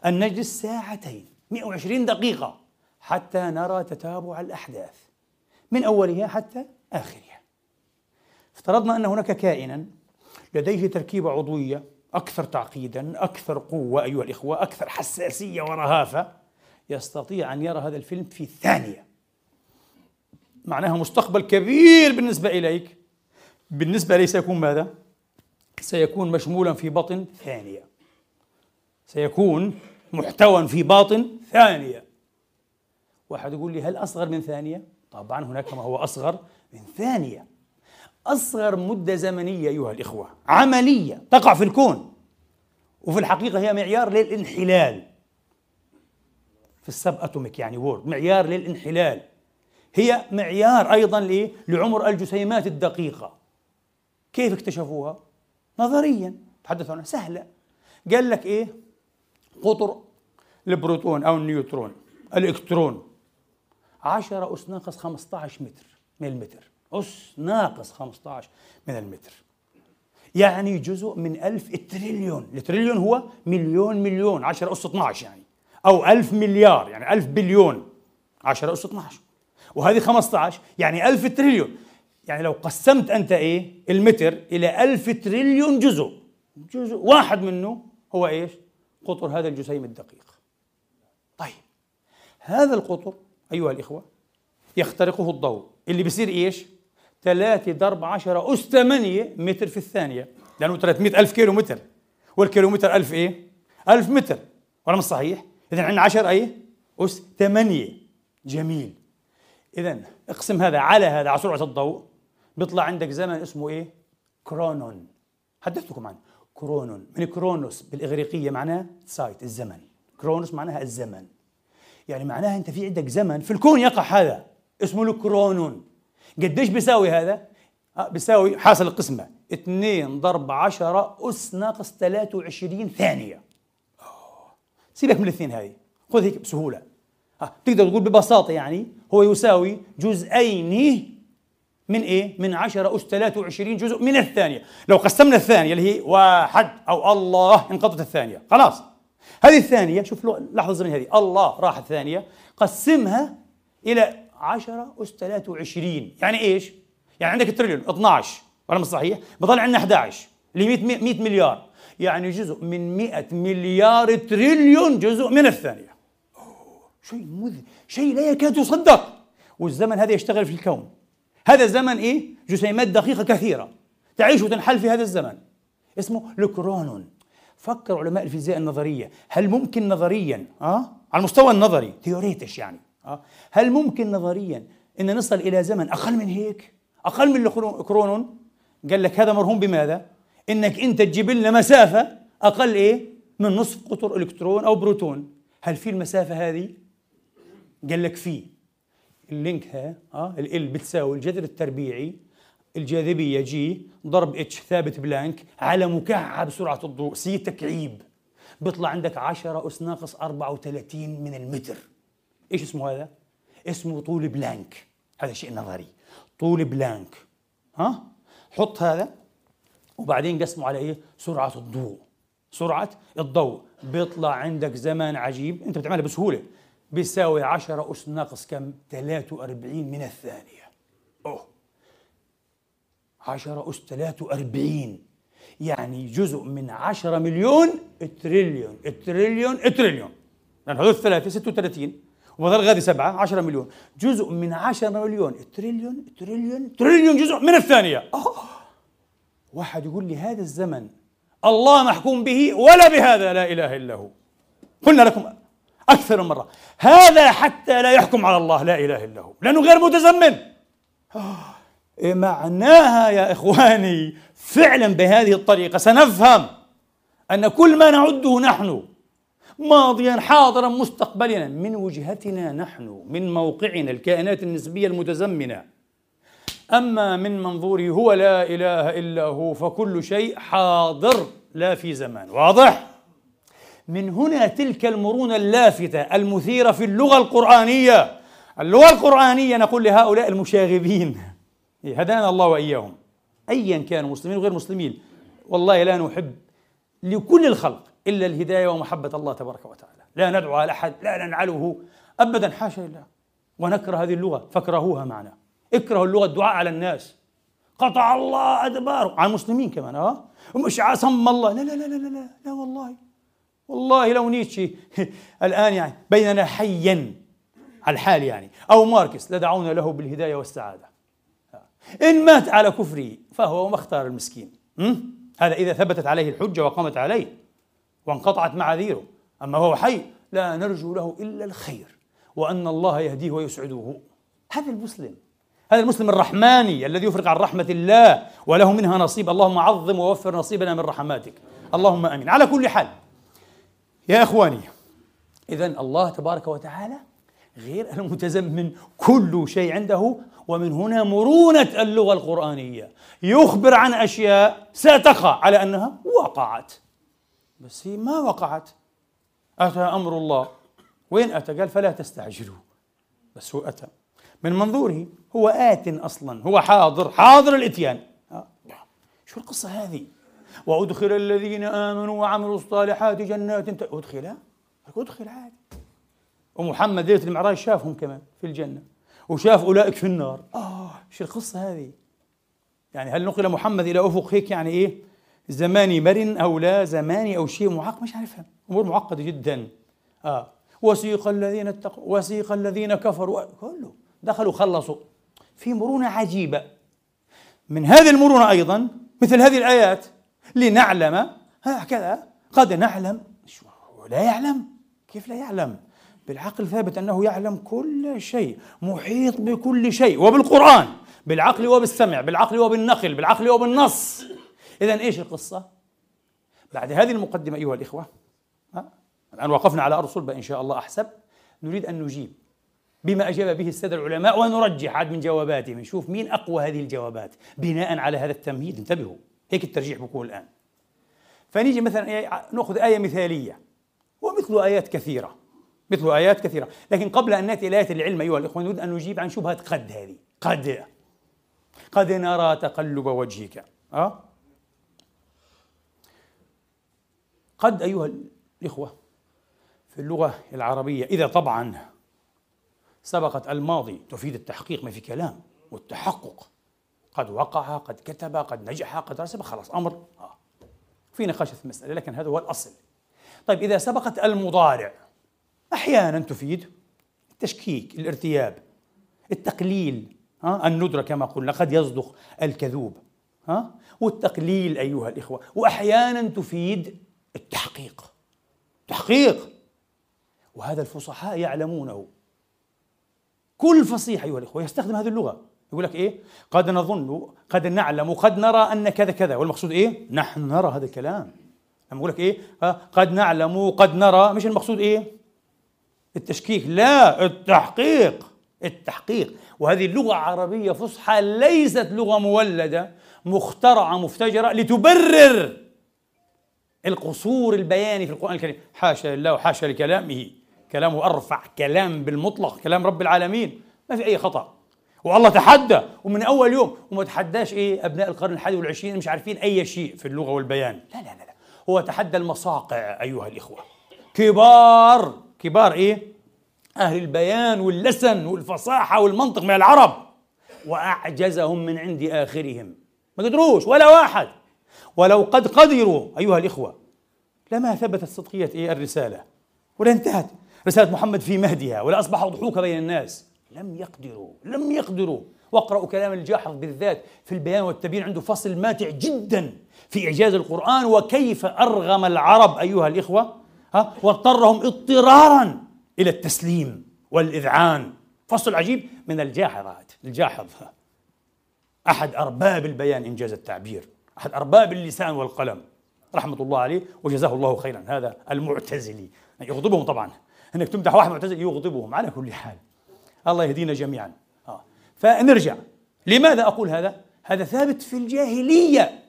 أن نجلس ساعتين 120 دقيقة حتى نرى تتابع الأحداث من أولها حتى آخرها. افترضنا أن هناك كائنا لديه تركيبة عضوية أكثر تعقيدا أكثر قوة أيها الإخوة أكثر حساسية ورهافة يستطيع أن يرى هذا الفيلم في ثانية. معناها مستقبل كبير بالنسبة إليك. بالنسبة لي سيكون ماذا؟ سيكون مشمولا في بطن ثانية. سيكون محتوى في باطن ثانية. واحد يقول لي هل أصغر من ثانية؟ طبعا هناك ما هو أصغر من ثانية. أصغر مدة زمنية أيها الإخوة. عملية. تقع في الكون. وفي الحقيقة هي معيار للانحلال. في ال subatomic يعني world. معيار للانحلال. هي معيار أيضا لعمر الجسيمات الدقيقة. كيف اكتشفوها؟ نظريا. تحدثوا عنها. سهلة. قال لك إيه؟ قطر البروتون أو النيوترون الإلكترون 10 أس ناقص 15 متر من المتر أس ناقص 15 من المتر. يعني جزء من ألف التريليون التريليون هو مليون مليون 10 أس 12 يعني. أو ألف مليار يعني ألف بليون 10 أس 12 وهذه 15 يعني ألف تريليون. يعني لو قسمت أنت إيه؟ المتر إلى ألف تريليون جزء. جزء واحد منه هو إيش؟ قطر هذا الجسيم الدقيق. طيب هذا القطر أيها الإخوة يخترقه الضوء. اللي بيصير إيش؟ ثلاثة ضرب عشرة أس ثمانية متر في الثانية. لأنه 300 ألف كيلو متر. والكيلومتر ألف إيه؟ ألف متر. ولا مش صحيح؟ إذا عندنا 10 أي؟ أس ثمانية. جميل. إذا اقسم هذا على هذا على سرعة الضوء. بيطلع عندك زمن اسمه إيه؟ chronon. حدثتكم عنه. chronon. من كرونوس بالإغريقية معناه Zeit الزمن. كرونوس معناها الزمن. يعني معناها أنت في عندك زمن في الكون يقع هذا. اسمه له chronon قديش بيساوي هذا؟ آه بيساوي حاصل القسمة. 2 ضرب 10 أس ناقص 23 ثانية. سيبك من الاثنين هذه. خذ هيك بسهولة. آه. تقدر تقول ببساطة يعني هو يساوي جزئين من إيه؟ من 10 أس 23 جزء من الثانية. لو قسمنا الثانية اللي هي واحد أو الله انقضت الثانية. خلاص. هذه الثانية شوف لحظة الزمن هذه. الله راح الثانية. قسمها إلى 10 أس 23 يعني إيش؟ يعني عندك تريليون 12 ولا مش صحيح؟ بضل عندنا 11 اللي هي 100 100 مليار يعني جزء من 100 مليار تريليون جزء من الثانية شيء مذهل شيء لا يكاد يصدق والزمن هذا يشتغل في الكون هذا الزمن إيه؟ جسيمات دقيقة كثيرة تعيش وتنحل في هذا الزمن اسمه ال chronon فكر علماء الفيزياء النظرية هل ممكن نظريا أه؟ على المستوى النظري theoretisch يعني؟ هل ممكن نظريا أن نصل إلى زمن أقل من هيك؟ أقل من ال chronon قال لك هذا مرهون بماذا؟ إنك انت تجيب لنا مسافة أقل إيه؟ من نصف قطر إلكترون أو بروتون. هل في المسافة هذه؟ قال لك في. ال length ها آه L بتساوي الجذر التربيعي الجاذبية جي ضرب اتش ثابت بلانك على مكعب سرعة الضوء سي تكعيب. بيطلع عندك 10 اس ناقص 34 من المتر. إيش اسمه هذا؟ اسمه طول بلانك. هذا شيء نظري. طول بلانك. ها؟ حط هذا وبعدين قسموا على إيه؟ سرعة الضوء. سرعة الضوء. بيطلع عندك زمان عجيب. أنت بتعملها بسهولة. بيساوي 10 أس ناقص كم؟ 43 من الثانية. أوه. 10 أس 43 يعني جزء من 10 مليون تريليون. تريليون تريليون. لأن هذول الثلاثة 36 وبظل غادي سبعة 10 مليون. جزء من 10 مليون تريليون تريليون تريليون جزء من الثانية. أوه. واحد يقول لي هذا الزمن الله محكوم به ولا بهذا لا إله إلا هو. قلنا لكم أكثر من مرة هذا حتى لا يحكم على الله لا إله إلا هو. لأنه غير متزمن. إيه معناها يا إخواني فعلا بهذه الطريقة سنفهم أن كل ما نعده نحن ماضيا حاضرا مستقبلا. من وجهتنا نحن من موقعنا الكائنات النسبية المتزمنة. أما من منظوره هو لا إله إلا هو فكل شيء حاضر لا في زمان. واضح؟ من هنا تلك المرونة اللافتة المثيرة في اللغة القرآنية. اللغة القرآنية نقول لهؤلاء المشاغبين. هدانا الله وإياهم. أيا كانوا مسلمين وغير مسلمين. والله لا نحب لكل الخلق إلا الهداية ومحبة الله تبارك وتعالى. لا ندعو على أحد لا ننعله أبدا حاشا لله. ونكره هذه اللغة فاكرهوها معنا. اكرهوا اللغة الدعاء على الناس. قطع الله أدباره على المسلمين كمان آه. مش عصم الله. لا لا لا لا لا لا, والله. والله لو نيتشي. <laughs> الآن يعني بيننا حيا. على الحال يعني. أو ماركس لدعونا له بالهداية والسعادة. إن مات على كفره فهو ما اختار المسكين هذا إذا ثبتت عليه الحجة وقامت عليه. وانقطعت معاذيره أما هو حي لا نرجو له إلا الخير وأن الله يهديه ويسعده. هذا المسلم هذا المسلم الرحماني الذي يفرق عن رحمة الله وله منها نصيب. اللهم عظم ووفر نصيبنا من رحماتك. اللهم آمين. على كل حال يا إخواني اذا الله تبارك وتعالى غير المتزمن كل شيء عنده ومن هنا مرونة اللغة القرآنية. يخبر عن أشياء ستقع على أنها وقعت. بس هي ما وقعت. أتى أمر الله. وين أتى؟ قال فلا تستعجلوا. بس هو أتى. من منظوره هو آت أصلا. هو حاضر. حاضر الإتيان. آه. شو القصة هذه؟ وأدخل الذين آمنوا وعملوا الصالحات جنات. أدخل؟ أدخل عادي. ومحمد ليلة المعراج شافهم كمان في الجنة. وشاف أولئك في النار. آه. شو القصة هذه؟ يعني هل نقل محمد إلى أفق؟ هيك يعني إيه؟ زماني مرن أو لا زماني أو شيء معقد مش عارفها. أمور معقدة جدا. آه. وسيق الذين اتقوا وسيق الذين كفروا. كله. دخلوا خلصوا. في مرونة عجيبة. من هذه المرونة أيضا مثل هذه الآيات لنعلم هكذا قد نعلم. لا يعلم. كيف لا يعلم؟ بالعقل ثابت أنه يعلم كل شيء محيط بكل شيء وبالقرآن بالعقل وبالسمع بالعقل وبالنقل بالعقل وبالنص. إذا إيش القصة؟ بعد هذه المقدمة أيها الإخوة الآن وقفنا على صلبة إن شاء الله أحسب. نريد أن نجيب بما أجاب به السادة العلماء ونرجح عاد من جواباتهم. نشوف مين أقوى هذه الجوابات بناء على هذا التمهيد. انتبهوا هيك الترجيح بكون الآن. فنيجي مثلا نأخذ آية مثالية ومثل آيات كثيرة مثل آيات كثيرة. لكن قبل أن نأتي إلى آيات العلم أيها الإخوة نريد أن نجيب عن شبهة قد هذه. قد قد نرى تقلب وجهك. أه؟ قد أيها الإخوة في اللغة العربية إذا طبعا سبقت الماضي تفيد التحقيق ما في كلام والتحقق. قد وقع قد كتب قد نجح قد رسب خلاص أمر. آه. في نقاش في المسألة لكن هذا هو الأصل. طيب إذا سبقت المضارع أحيانا تفيد التشكيك الارتياب التقليل. ها الندرة كما قلنا قد يصدق الكذوب. ها والتقليل أيها الإخوة. وأحيانا تفيد التحقيق. تحقيق. وهذا الفصحاء يعلمونه. كل فصيح أيها الإخوة يستخدم هذه اللغة. يقول لك إيه؟ قد نظن قد نعلم قد نرى أن كذا كذا. والمقصود إيه؟ نحن نرى هذا الكلام. لما يقول لك إيه؟ قد نعلم قد نرى. مش المقصود إيه؟ التشكيك. لا التحقيق. التحقيق. وهذه اللغة عربية فصحى ليست لغة مولدة مخترعة مفتجرة لتبرر. القصور البياني في القرآن الكريم. حاشا لله وحاشا لكلامه. كلامه أرفع كلام بالمطلق كلام رب العالمين. ما في أي خطأ. والله تحدى ومن أول يوم وما تحداش إيه أبناء القرن الحادي والعشرين مش عارفين أي شيء في اللغة والبيان. لا لا لا, لا. هو تحدى المصاقع أيها الإخوة. كبار كبار إيه؟ أهل البيان واللسن والفصاحة والمنطق من العرب. وأعجزهم من عند آخرهم. ما قدروش ولا واحد. ولو قد قدروا أيها الإخوة لما ثبتت صدقية إيه؟ الرسالة. ولا انتهت. رسالة محمد في مهدها ولا أصبح ضحوك بين الناس. لم يقدروا لم يقدروا. واقرأوا كلام الجاحظ بالذات في البيان والتبيين عنده فصل ماتع جدا في إعجاز القرآن وكيف أرغم العرب أيها الإخوة ها؟ واضطرهم اضطرارا إلى التسليم والإذعان. فصل عجيب من الجاحظات الجاحظ أحد أرباب البيان إنجاز التعبير. أحد أرباب اللسان والقلم. رحمة الله عليه وجزاه الله خيرا. هذا المعتزلي. يغضبهم طبعا. إنك تمدح واحد معتزل يغضبهم. على كل حال. الله يهدينا جميعا. آه. فنرجع. لماذا أقول هذا؟ هذا ثابت في الجاهلية.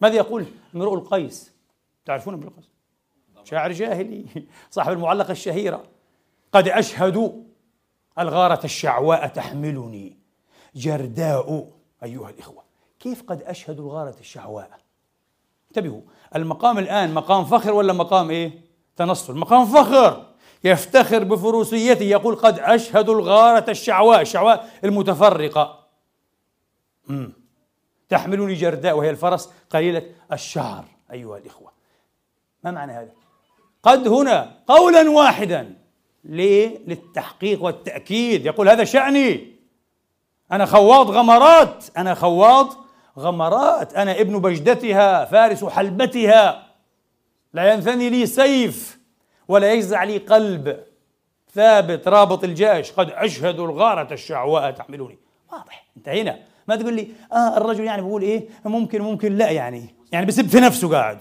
ماذا يقول امرؤ القيس؟ تعرفون امرؤ القيس؟ شاعر جاهلي. صاحب المعلقة الشهيرة. قد أشهد الغارة الشعواء تحملني. جرداء أيها الإخوة. كيف قد اشهد الغارة الشعواء انتبهوا المقام الآن مقام فخر ولا مقام إيه؟ تنصل مقام فخر يفتخر بفروسيته يقول قد أشهد الغارة الشعواء الشعواء المتفرقة. مم. تحملني جرداء وهي الفرس قليلة الشعر أيها الإخوة. ما معنى هذا؟ قد هنا قولا واحدا. ليه؟ للتحقيق والتأكيد. يقول هذا شأني. أنا خواض غمرات أنا خواض غمرات أنا ابن بجدتها فارس حلبتها. لا ينثني لي سيف ولا يجزع لي قلب. ثابت رابط الجيش قد أشهد الغارة الشعواء تحملني واضح انتهينا. ما تقول لي آه الرجل يعني بقول إيه؟ ممكن ممكن لا يعني. يعني بسب في نفسه قاعد.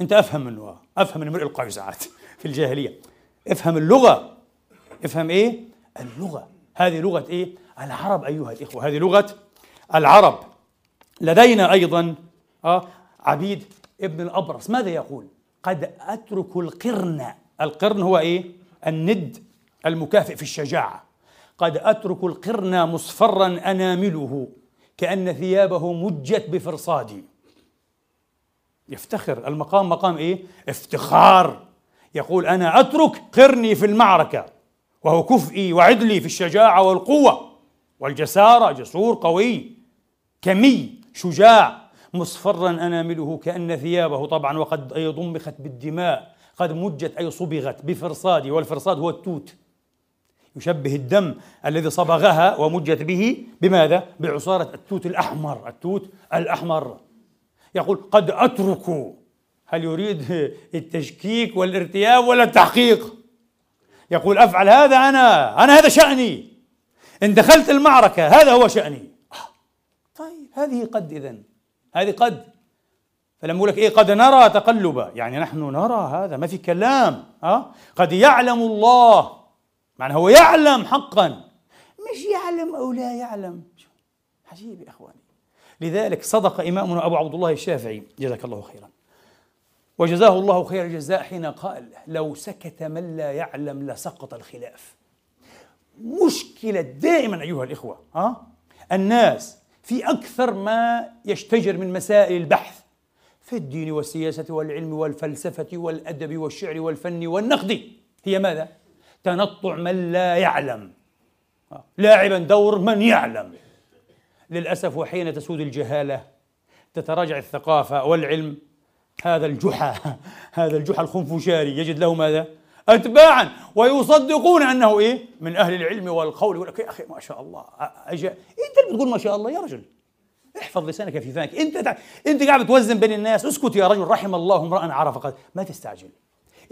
أنت أفهم منه أفهم من امرئ القيس <laughs> في الجاهلية. افهم اللغة. افهم إيه؟ اللغة. هذه لغة إيه؟ العرب أيها الإخوة. هذه لغة العرب. لدينا أيضا آه عبيد ابن الأبرص. ماذا يقول؟ قد أترك القرن. القرن هو إيه؟ الند المكافئ في الشجاعة. قد أترك القرن مصفرا أنامله كأن ثيابه مجت بفرصادي. يفتخر. المقام مقام إيه؟ افتخار. يقول أنا أترك قرني في المعركة وهو كفئي وعدلي في الشجاعة والقوة والجسارة. جسور قوي كمي. شجاع مصفرا أنامله كأن ثيابه طبعا وقد أي ضمخت بالدماء قد مجت أي صبغت بفرصادي والفرصاد هو التوت. يشبه الدم الذي صبغها ومجت به بماذا؟ بعصارة التوت الأحمر التوت الأحمر. يقول قد أترك. هل يريد التشكيك والارتياب ولا التحقيق؟ يقول أفعل هذا أنا أنا هذا شأني. إن دخلت المعركة هذا هو شأني. هذه قد إذن. هذه قد. فلما يقول لك إيه قد نرى تقلبا يعني نحن نرى هذا ما في كلام. ها؟ قد يعلم الله. معنى هو يعلم حقا. مش يعلم أو لا يعلم. عجيب يا إخواني. لذلك صدق إمامنا أبو عبد الله الشافعي جزاك الله خيرا وجزاه الله خير الجزاء حين قال لو سكت من لا يعلم لسقط الخلاف. مشكلة دائما أيها الإخوة ها؟ الناس في أكثر ما يشتجر من مسائل البحث في الدين والسياسة والعلم والفلسفة والأدب والشعر والفن والنقد. هي ماذا؟ تنطع من لا يعلم. لاعبا دور من يعلم. للأسف وحين تسود الجهالة تتراجع الثقافة والعلم. هذا الجحا <laughs> هذا الجحا الخنفشاري. يجد له ماذا؟ أتباعا ويصدقون أنه إيه؟ من أهل العلم والقول. يقول لك يا أخي ما شاء الله أجا أنت اللي بتقول ما شاء الله يا رجل. احفظ لسانك في فمك أنت تع... أنت قاعد بتوزن بين الناس. اسكت يا رجل رحم الله امرأ عرف قد ما تستعجل.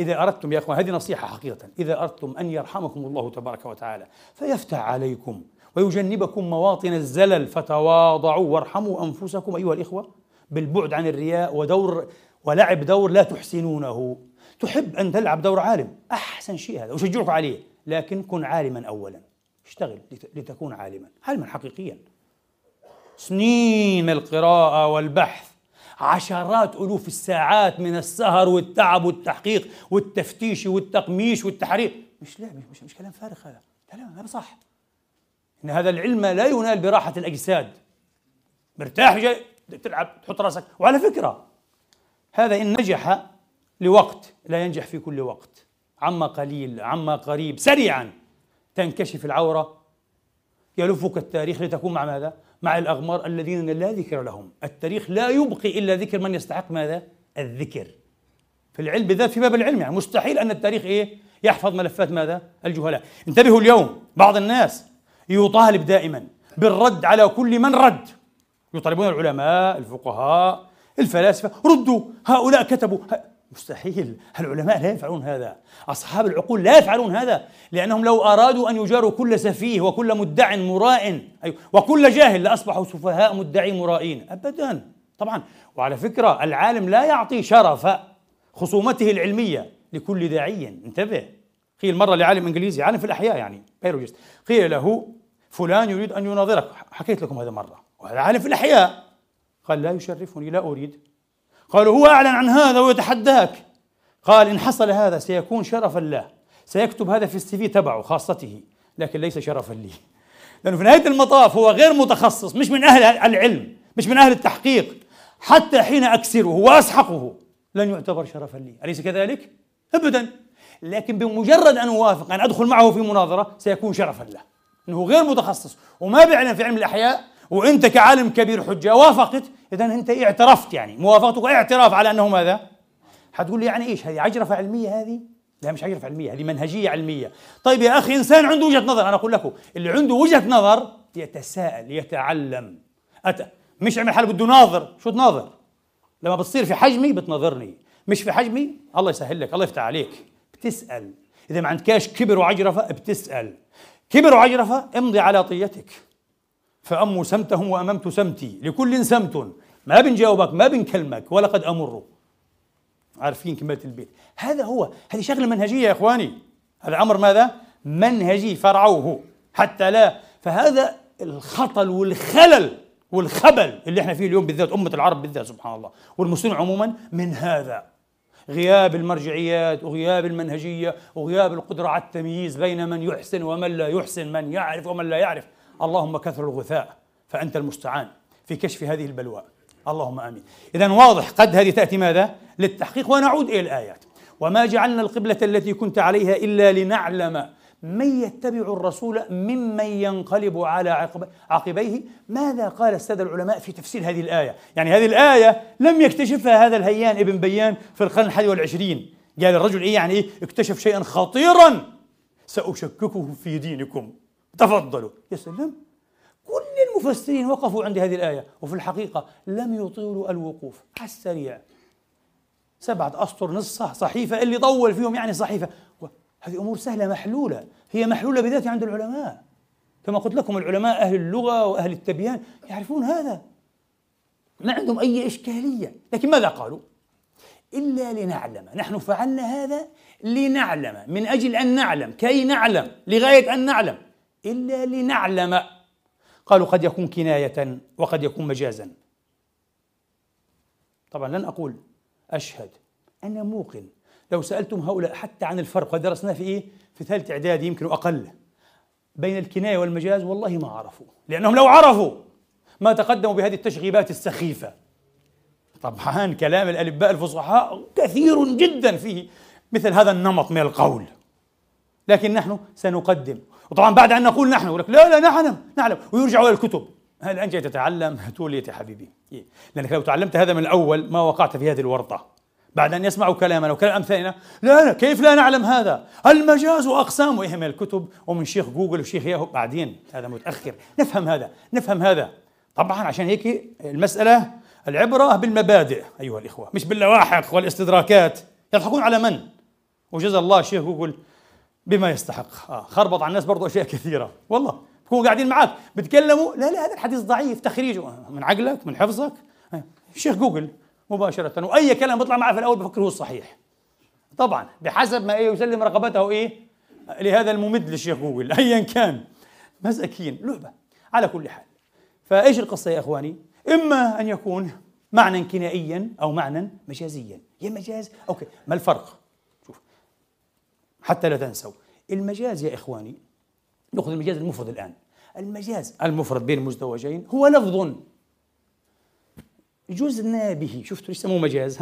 إذا أردتم يا أخوان هذه نصيحة حقيقة. إذا أردتم أن يرحمكم الله تبارك وتعالى فيفتح عليكم ويجنبكم مواطن الزلل. فتواضعوا وارحموا أنفسكم أيها الإخوة بالبعد عن الرياء ودور ولعب دور لا تحسنونه. تحب أن تلعب دور عالم. أحسن شيء هذا. أشجعك عليه. لكن كن عالما أولا. اشتغل لتكون عالما. عالما حقيقيا. سنين القراءة والبحث. عشرات ألوف الساعات من السهر والتعب والتحقيق والتفتيش والتقميش والتحرير. مش لا مش, مش كلام فارغ هذا. كلام هذا صح. إن هذا العلم لا ينال براحة الأجساد. مرتاح جاي تلعب تحط راسك. وعلى فكرة هذا إن نجح لوقت لا ينجح في كل وقت. عما قليل عما قريب سريعا تنكشف العورة. يلفك التاريخ لتكون مع ماذا؟ مع الأغمار الذين لا ذكر لهم. التاريخ لا يبقي إلا ذكر من يستحق ماذا؟ الذكر. في العلم بالذات في باب العلم يعني. مستحيل أن التاريخ إيه؟ يحفظ ملفات ماذا؟ الجهلاء. انتبهوا اليوم بعض الناس يطالب دائما بالرد على كل من رد. يطالبون العلماء الفقهاء الفلاسفة. ردوا هؤلاء كتبوا. مستحيل. العلماء لا يفعلون هذا؟ أصحاب العقول لا يفعلون هذا لأنهم لو أرادوا أن يجاروا كل سفيه وكل مدع مراء وكل جاهل لأصبحوا سفهاء مدعي مرائين. أبدا. طبعا. وعلى فكرة العالم لا يعطي شرف خصومته العلمية لكل داعي. انتبه. قيل مرة لعالم إنجليزي عالم في الأحياء يعني بيروجست قيل له فلان يريد أن يناظرك. حكيت لكم هذا مرة. وهذا عالم في الأحياء. قال لا يشرفني لا أريد. قالوا هو أعلن عن هذا ويتحداك. قال إن حصل هذا سيكون شرفا له. سيكتب هذا في السي في تبعه خاصته. لكن ليس شرفا لي. لأنه في نهاية المطاف هو غير متخصص مش من أهل العلم مش من أهل التحقيق. حتى حين أكسره وأسحقه لن يعتبر شرفا لي. أليس كذلك؟ أبدا. لكن بمجرد أن أوافق أن أدخل معه في مناظرة سيكون شرفا له. أنه غير متخصص وما بيعلم في علم الأحياء وأنت كعالم كبير حجة وافقت؟ إذا أنت اعترفت يعني. موافقتك اعتراف على أنه ماذا؟ حتقول لي يعني إيش هذه؟ عجرفة علمية هذه؟ لا مش عجرفة علمية هذه منهجية علمية. طيب يا أخي إنسان عنده وجهة نظر أنا أقول لكم اللي عنده وجهة نظر يتساءل يتعلم. أتى مش عمل حاله بده ناظر. شو تناظر؟ لما بتصير في حجمي بتناظرني. مش في حجمي؟ الله يسهل لك الله يفتح عليك. بتسأل. إذا ما عندكاش كبر وعجرفة بتسأل. كبر وعجرفة امضي على طيتك. فأموا سمتهم وأممت سمتي. لكل سمت. ما بنجاوبك ما بنكلمك ولقد أمر. عارفين كلمة البيت. هذا هو هذه شغلة منهجية يا إخواني. هذا أمر ماذا؟ منهجي فرعوه. حتى لا. فهذا الخطل والخلل والخبل اللي إحنا فيه اليوم بالذات أمة العرب بالذات سبحان الله. والمسلمين عموما من هذا. غياب المرجعيات وغياب المنهجية وغياب القدرة على التمييز بين من يحسن ومن لا يحسن من يعرف ومن لا يعرف. اللهم كثر الغثاء فأنت المستعان في كشف هذه البلوى اللهم آمين. اذا واضح قد هذه تأتي ماذا؟ للتحقيق ونعود إلى الآيات. وما جعلنا القبلة التي كنت عليها إلا لنعلم من يتبع الرسول ممن ينقلب على عقبيه ماذا قال السادة العلماء في تفسير هذه الآية يعني هذه الآية لم يكتشفها هذا الهيان ابن بيان في القرن الحادي والعشرين قال الرجل إيه يعني إيه اكتشف شيئا خطيرا سأشككه في دينكم تفضلوا. يا سلام. كل المفسرين وقفوا عند هذه الآية وفي الحقيقة لم يطيلوا الوقوف. على السريع. سبعة أسطر نص صحيفة اللي طول فيهم يعني صحيفة. هذه أمور سهلة محلولة. هي محلولة بذاتها عند العلماء. كما قلت لكم العلماء أهل اللغة وأهل التبيان يعرفون هذا. ما عندهم أي إشكالية. لكن ماذا قالوا؟ إلا لنعلم. نحن فعلنا هذا لنعلم. من أجل أن نعلم. كي نعلم. لغاية أن نعلم. إلا لنعلم. قالوا قد يكون كناية وقد يكون مجازا. طبعا لن أقول أشهد. أنا موقن. لو سألتم هؤلاء حتى عن الفرق ودرسناه في إيه؟ في ثالث إعدادي يمكن أقل بين الكناية والمجاز والله ما عرفوا. لأنهم لو عرفوا ما تقدموا بهذه التشغيبات السخيفة. طبعا كلام الألباء الفصحاء كثير جدا فيه مثل هذا النمط من القول. لكن نحن سنقدم. وطبعا بعد أن نقول نحن يقول لك لا لا نعلم نعلم. ويرجعوا إلى الكتب. هل أنت تتعلم؟ توليت يا حبيبي. إيه؟ لأنك لو تعلمت هذا من الأول ما وقعت في هذه الورطة. بعد أن يسمعوا كلامنا وكلام أمثالنا لا لا كيف لا نعلم هذا؟ المجاز وأقسامه إيه من الكتب ومن شيخ جوجل وشيخ ياهو. بعدين هذا متأخر. نفهم هذا نفهم هذا. طبعا عشان هيك المسألة العبرة بالمبادئ أيها الإخوة. مش باللواحق والإستدراكات. يضحكون على من؟ وجزا الله شيخ جوجل بما يستحق. آه خربط على الناس برضه أشياء كثيرة. والله بكونوا قاعدين معك بتكلموا لا لا هذا الحديث ضعيف. تخريجه من عقلك من حفظك. آه، شيخ جوجل مباشرة وأي كلام بيطلع معه في الأول بفكر هو الصحيح. طبعا بحسب ما إيه يسلم رغبته إيه؟ لهذا الممد للشيخ جوجل. <laughs> أيا كان. مساكين لعبة. على كل حال. فإيش القصة يا إخواني؟ إما أن يكون معنى كنائيا أو معنى مجازيا. يا مجاز؟ okay. ما الفرق؟ حتى لا تنسوا. المجاز يا إخواني نأخذ المجاز المفرد الآن. المجاز المفرد بين المزدوجين هو لفظ. جزنا به. شفتوا إيش يسموه مجاز؟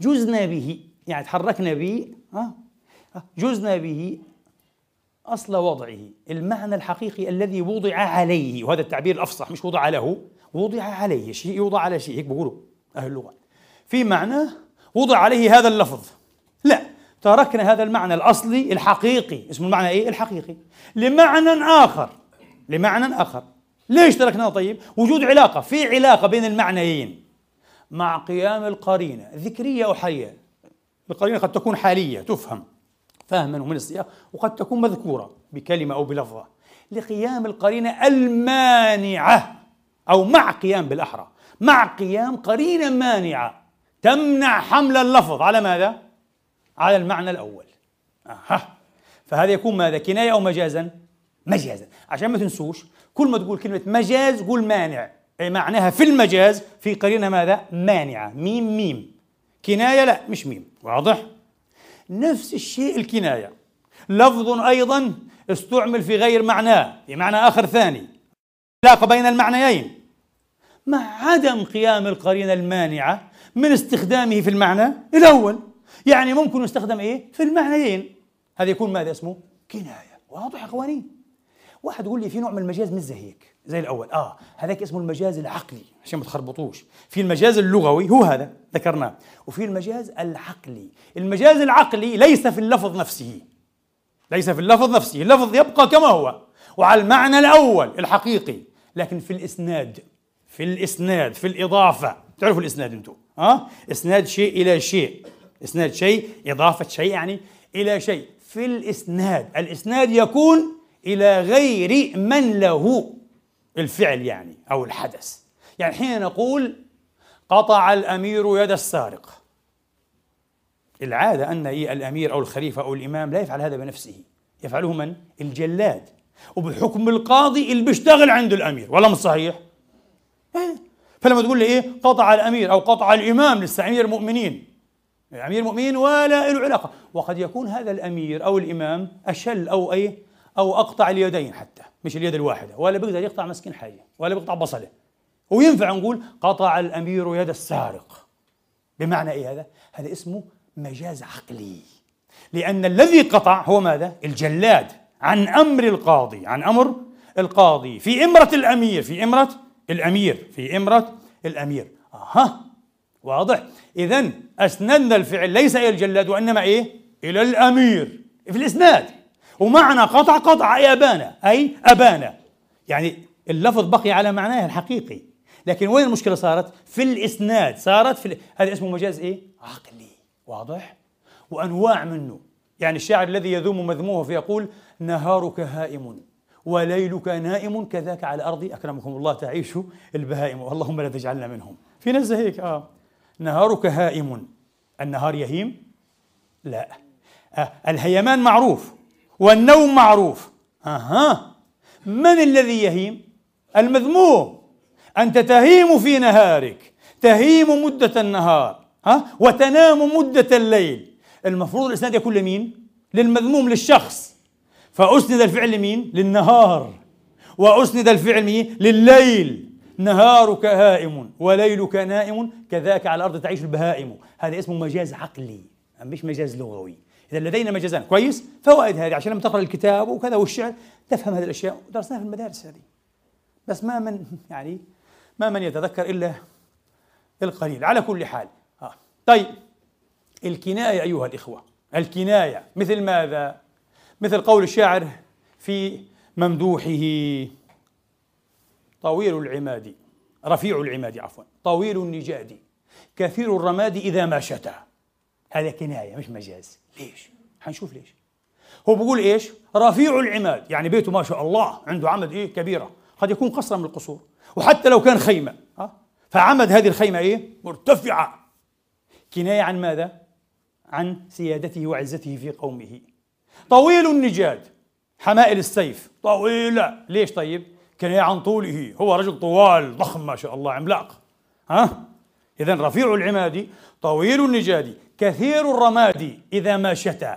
جزنا به. يعني تحركنا به جزنا به أصل وضعه. المعنى الحقيقي الذي وضع عليه وهذا التعبير الأفصح مش وضع له وضع عليه. شيء يوضع على شيء هيك بيقولوا أهل اللغة. في معنى وضع عليه هذا اللفظ. لا. تركنا هذا المعنى الأصلي الحقيقي. اسمه المعنى إيه؟ الحقيقي. لمعنى آخر. لمعنى آخر. ليش تركناه طيب؟ وجود علاقة. في علاقة بين المعنيين. مع قيام القرينة. ذكرية أو حالية القرينة قد تكون حالية تفهم. فهما ومن السياق. وقد تكون مذكورة بكلمة أو بلفظة. لقيام القرينة المانعة. أو مع قيام بالأحرى. مع قيام قرينة مانعة. تمنع حمل اللفظ. على ماذا؟ على المعنى الأول. أها. فهذا يكون ماذا؟ كناية أو مجازا؟ مجازا. عشان ما تنسوش كل ما تقول كلمة مجاز قول مانع. أي معناها في المجاز في قرينة ماذا؟ مانعة. ميم ميم. كناية لا مش ميم. واضح؟ نفس الشيء الكناية. لفظ أيضا استعمل في غير معناه في معنى آخر ثاني. علاقة بين المعنيين. مع عدم قيام القرينة المانعة من استخدامه في المعنى الأول. يعني ممكن يستخدم إيه؟ في المعنيين. هذا يكون ماذا اسمه؟ كناية. واضح يا إخواني؟ واحد يقول لي في نوع من المجاز مش زي هيك زي الأول. آه هذاك اسمه المجاز العقلي عشان ما تخربطوش. في المجاز اللغوي هو هذا ذكرناه. وفي المجاز العقلي. المجاز العقلي ليس في اللفظ نفسه. ليس في اللفظ نفسه. اللفظ يبقى كما هو. وعلى المعنى الأول الحقيقي. لكن في الإسناد في الإسناد في الإضافة. تعرفوا الإسناد أنتم ها آه؟ إسناد شيء إلى شيء. إسناد شيء إضافة شيء يعني إلى شيء. في الإسناد الإسناد يكون إلى غير من له الفعل يعني أو الحدث. يعني حين نقول قطع الأمير يد السارق. العادة أن الأمير أو الخليفة أو الإمام لا يفعل هذا بنفسه. يفعله من؟ الجلاد. وبحكم القاضي اللي بيشتغل عند الأمير. ولا مش صحيح؟ إيه؟ فلما تقول لي إيه؟ قطع الأمير أو قطع الإمام لسه أمير المؤمنين. امير المؤمنين ولا له علاقة. وقد يكون هذا الأمير أو الإمام أشل أو إيه أو أقطع اليدين حتى مش اليد الواحدة. ولا بيقدر يقطع مسكين حاجة ولا بيقطع بصلة. وينفع نقول قطع الأمير يد السارق. بمعنى إيه هذا؟ هذا اسمه مجاز عقلي. لأن الذي قطع هو ماذا؟ الجلاد. عن أمر القاضي عن أمر القاضي. في إمرة الأمير في إمرة الأمير في إمرة الأمير. أها واضح. اذا اسندنا الفعل ليس إلى الجلاد وإنما إيه؟ إلى الأمير. في الإسناد. ومعنى قطع قطع أي أبانا أي أبانا. يعني اللفظ بقي على معناه الحقيقي. لكن وين المشكلة صارت؟ في الإسناد. صارت في ال... هذا اسمه مجاز إيه؟ عقلي. واضح؟ وأنواع منه. يعني الشاعر الذي يذوم مذمومه فيقول نهارك هائم وليلك نائم كذاك على الأرض أكرمكم الله تعيش البهائم اللهم لا تجعلنا منهم. في ناس هيك آه. نهارك هائم. النهار يهيم؟ لا. آه الهيمان معروف. والنوم معروف. أها. من الذي يهيم؟ المذموم. أنت تهيم في نهارك. تهيم مدة النهار. ها؟ وتنام مدة الليل. المفروض الإسناد يكون لمين؟ للمذموم للشخص. فأسند الفعل لمين؟ للنهار. وأسند الفعل مين؟ لليل نهارك هائم وليلك نائم كذاك على الأرض تعيش البهائم. هذا اسمه مجاز عقلي مش مجاز لغوي. إذا لدينا مجازان كويس؟ فوائد هذه عشان لما تقرأ الكتاب وكذا والشعر تفهم هذه الأشياء. ودرسناها في المدارس هذه. بس ما من يعني ما من يتذكر إلا القليل. على كل حال. آه. طيب. الكناية أيها الإخوة. الكناية. مثل ماذا؟ مثل قول الشاعر في ممدوحه. طويل العماد رفيع العماد عفوا طويل النجاد كثير الرماد إذا ما شتى. هذا كناية مش مجاز. ليش؟ حنشوف ليش. هو بيقول إيش؟ رفيع العماد. يعني بيته ما شاء الله عنده عمد إيه؟ كبيرة. قد يكون قصرا من القصور. وحتى لو كان خيمة ها؟ فعمد هذه الخيمة إيه؟ مرتفعة. كناية عن ماذا؟ عن سيادته وعزته في قومه. طويل النجاد حمائل السيف. طويلة. ليش طيب؟ كناية عن طوله هو رجل طوال ضخم ما شاء الله عملاق ها؟ إذا رفيع العماد طويل النجاد كثير الرماد إذا ما شتى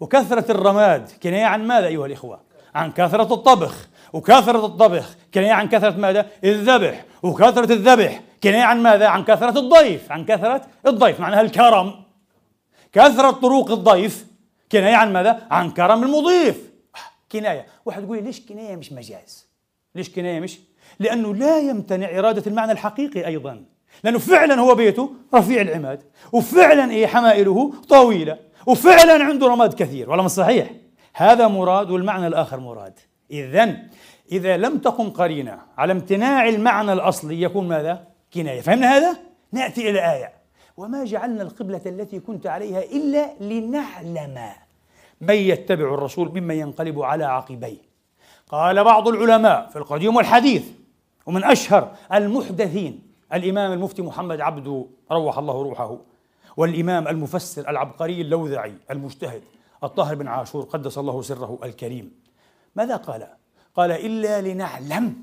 وكثرة الرماد كناية عن ماذا أيها الإخوة؟ عن كثرة الطبخ وكثرة الطبخ كناية عن كثرة ماذا؟ الذبح وكثرة الذبح كناية عن ماذا؟ عن كثرة الضيف عن كثرة الضيف معناها الكرم كثرة طرق الضيف كناية عن ماذا؟ عن كرم المضيف كناية واحد يقول ليش كناية مش مجاز؟ ليش كناية مش؟ لأنه لا يمتنع إرادة المعنى الحقيقي أيضا. لأنه فعلا هو بيته رفيع العماد وفعلا إيه حمائله طويلة وفعلا عنده رماد كثير. ولا صحيح. هذا مراد والمعنى الآخر مراد. إذا إذا لم تقم قرينة على امتناع المعنى الأصلي يكون ماذا؟ كناية. فهمنا هذا؟ نأتي إلى آية. وما جعلنا القبلة التي كنت عليها إلا لنعلم من يتبع الرسول ممن ينقلب على عقبيه. قال بعض العلماء في القديم والحديث ومن أشهر المحدثين الإمام المفتي محمد عبده روح الله روحه والإمام المفسر العبقري اللوذعي المجتهد الطاهر بن عاشور قدس الله سره الكريم ماذا قال؟ قال إلا لنعلم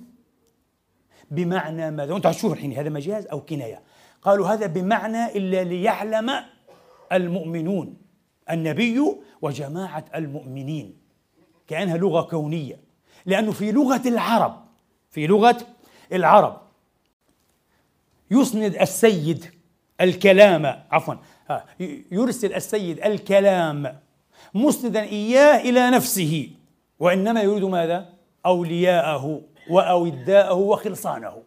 بمعنى ماذا؟ وأنت هتشوف الحين هذا مجاز أو كناية قالوا هذا بمعنى إلا ليعلم المؤمنون النبي وجماعة المؤمنين كأنها لغة كونية لأنه في لغة العرب في لغة العرب يسند السيد الكلام عفوا يرسل السيد الكلام مسندا إياه إلى نفسه وإنما يريد ماذا؟ أولياءه وأوداءه وخلصانه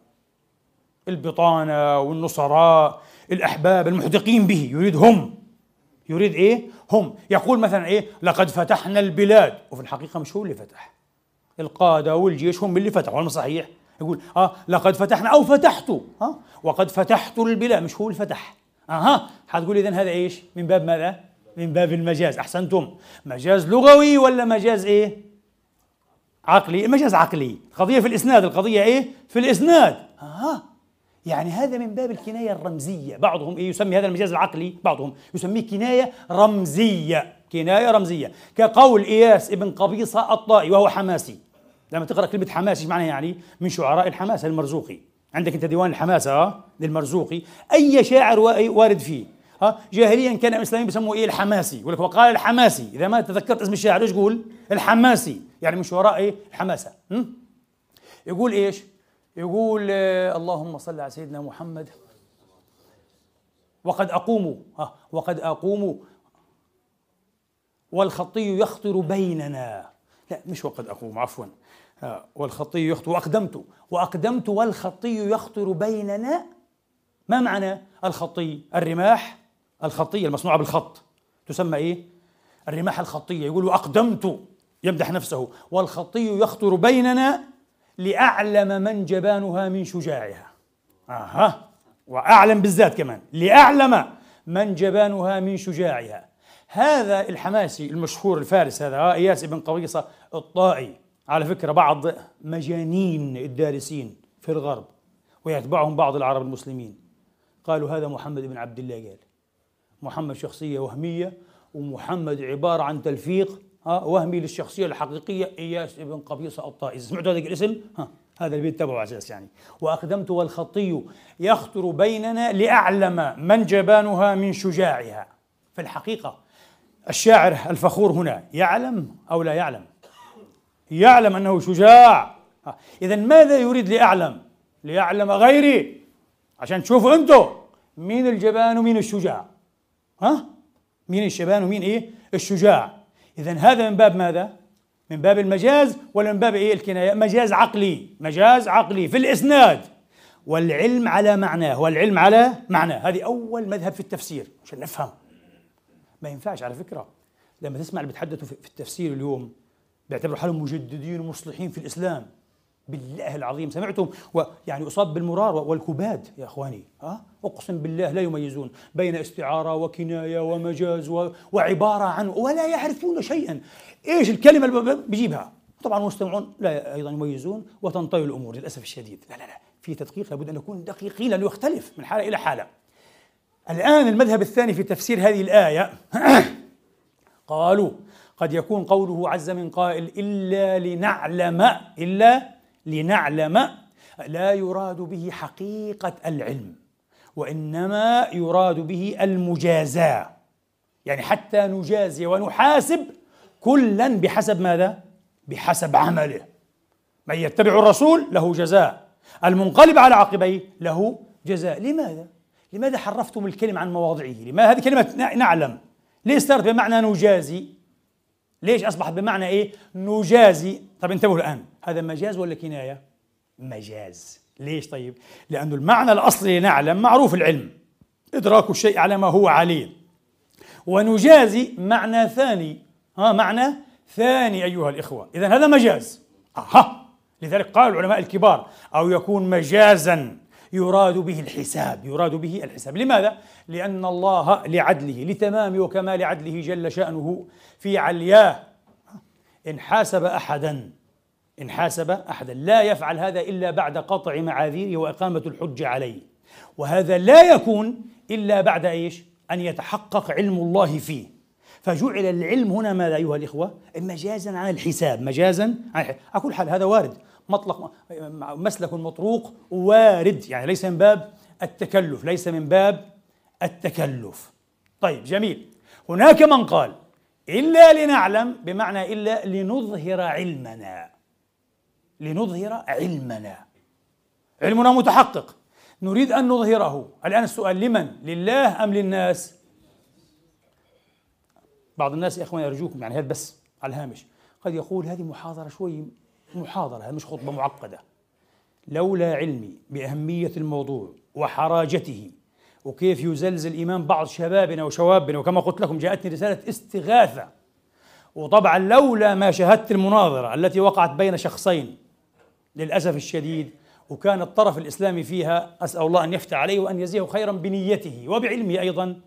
البطانة والنصراء الأحباب المحدقين به يريد هم يريد إيه؟ هم يقول مثلا إيه؟ لقد فتحنا البلاد وفي الحقيقة مش هو اللي فتح القادة والجيش هم اللي فتحوا. هل صحيح؟ يقول آه لقد فتحنا أو فتحت. ها آه وقد فتحت البلاد. مش هو اللي فتح. أها. حتقول اذا هذا إيش؟ من باب ماذا؟ من باب المجاز. أحسنتم. مجاز لغوي ولا مجاز إيه؟ عقلي. مجاز عقلي. القضية في الإسناد. القضية إيه؟ في الإسناد. آه. يعني هذا من باب الكناية الرمزية. بعضهم إيه؟ يسمي هذا المجاز العقلي. بعضهم يسميه كناية رمزية. كناية رمزية. كقول إياس ابن قبيصة الطائي وهو حماسي. لما تقرأ كلمة حماسي إيش معناها يعني؟ من شعراء الحماسة المرزوقي. عندك أنت ديوان الحماسة آه؟ للمرزوقي. أي شاعر وارد فيه ها جاهليا كان الاسلاميين بيسموه إيه؟ الحماسي. يقول لك وقال الحماسي. إذا ما تذكرت اسم الشاعر إيش يقول؟ الحماسي. يعني من شعراء إيه؟ الحماسة. م? يقول إيش؟ يقول آه اللهم صل على سيدنا محمد. وقد أقوم ها وقد أقوم. والخطي يخطر بيننا. لا مش وقد أقوم عفوا. والخطي يخطر وأقدمت. وأقدمت والخطي يخطر بيننا. ما معنى الخطي؟ الرماح. الخطية المصنوعة بالخط. تسمى إيه؟ الرماح الخطية يقول أقدمت. يمدح نفسه. والخطي يخطر بيننا لأعلم من جبانها من شجاعها. أها. وأعلم بالذات كمان. لأعلم من جبانها من شجاعها. هذا الحماسي المشهور الفارس هذا إياس بن قويصة الطائي. على فكرة بعض مجانين الدارسين في الغرب ويتبعهم بعض العرب المسلمين. قالوا هذا محمد بن عبد الله قال. محمد شخصية وهمية ومحمد عبارة عن تلفيق ها وهمي للشخصية الحقيقية إياس ابن قبيصة الطائي. سمعتوا هذا الاسم؟ ها هذا بيتبعوا على أساس يعني. وأقدمت والخطي يخطر بيننا لأعلم من جبانها من شجاعها. في الحقيقة الشاعر الفخور هنا يعلم أو لا يعلم؟ يعلم أنه شجاع. إذا ماذا يريد لأعلم ليعلم غيري. عشان تشوفوا أنتم مين الجبان ومين الشجاع؟ ها؟ مين الشبان ومين إيه؟ الشجاع. اذا هذا من باب ماذا؟ من باب المجاز ولا من باب إيه؟ الكناية. مجاز عقلي. مجاز عقلي. في الإسناد. والعلم على معناه. والعلم على معناه. هذه أول مذهب في التفسير. عشان نفهم. ما ينفعش على فكرة. لما تسمع اللي بيتحدثوا في التفسير اليوم بيعتبروا حالهم مجددين ومصلحين في الإسلام. بالله العظيم. سمعتم؟ ويعني أصاب بالمرار والكباد يا إخواني. ها؟ أقسم بالله لا يميزون بين استعارة وكناية ومجاز وعبارة عنه ولا يعرفون شيئا. إيش الكلمة اللي بيجيبها؟ طبعا المستمعون لا أيضا يميزون وتنطوي الأمور للأسف الشديد. لا لا لا. في تدقيق لابد أن نكون دقيقين لأنه يختلف من حالة إلى حالة. الآن المذهب الثاني في تفسير هذه الآية <coughs> قالوا قد يكون قوله عز من قائل إلا لنعلم إلا لنعلم لا يراد به حقيقة العلم وإنما يراد به المجازاة يعني حتى نجازي ونحاسب كلا بحسب ماذا؟ بحسب عمله من يتبع الرسول له جزاء المنقلب على عقبيه له جزاء لماذا؟ لماذا حرفتم الكلمة عن مواضعه؟ لماذا هذه كلمة نعلم؟ ليه صارت بمعنى نجازي؟ ليش أصبحت بمعنى إيه؟ نجازي. طب انتبهوا الآن. هذا مجاز ولا كناية؟ مجاز. ليش طيب؟ لأنه المعنى الأصلي نعلم معروف العلم. إدراك الشيء على ما هو عليه ونجازي معنى ثاني. ها معنى ثاني أيها الإخوة. إذا هذا مجاز. أها. لذلك قال العلماء الكبار أو يكون مجازا. يراد به الحساب يراد به الحساب لماذا؟ لأن الله لعدله لتمام وكمال عدله جل شأنه في علياه إن حاسب أحدا إن حاسب أحدا لا يفعل هذا إلا بعد قطع معاذيره وإقامة الحجة عليه وهذا لا يكون إلا بعد إيش؟ أن يتحقق علم الله فيه فجعل العلم هنا ماذا أيها الإخوة؟ مجازا عن الحساب مجازا عن الحساب. على كل حال هذا وارد مطلق مسلك مطروق وارد يعني ليس من باب التكلف ليس من باب التكلف. طيب جميل. هناك من قال إلا لنعلم بمعنى إلا لنظهر علمنا. لنظهر علمنا. علمنا متحقق. نريد أن نظهره. الآن السؤال لمن؟ لله أم للناس؟ بعض الناس يا اخوان أرجوكم يعني هذا بس على الهامش. قد يقول هذه محاضرة شوي محاضرة هذه مش خطبة معقدة. لولا علمي بأهمية الموضوع وحراجته وكيف يزلزل ايمان بعض شبابنا وشوابنا وكما قلت لكم جاءتني رسالة استغاثة. وطبعا لولا ما شاهدت المناظرة التي وقعت بين شخصين للأسف الشديد وكان الطرف الإسلامي فيها أسأل الله أن يفتح عليه وأن يزيه خيرا بنيته وبعلمه أيضا.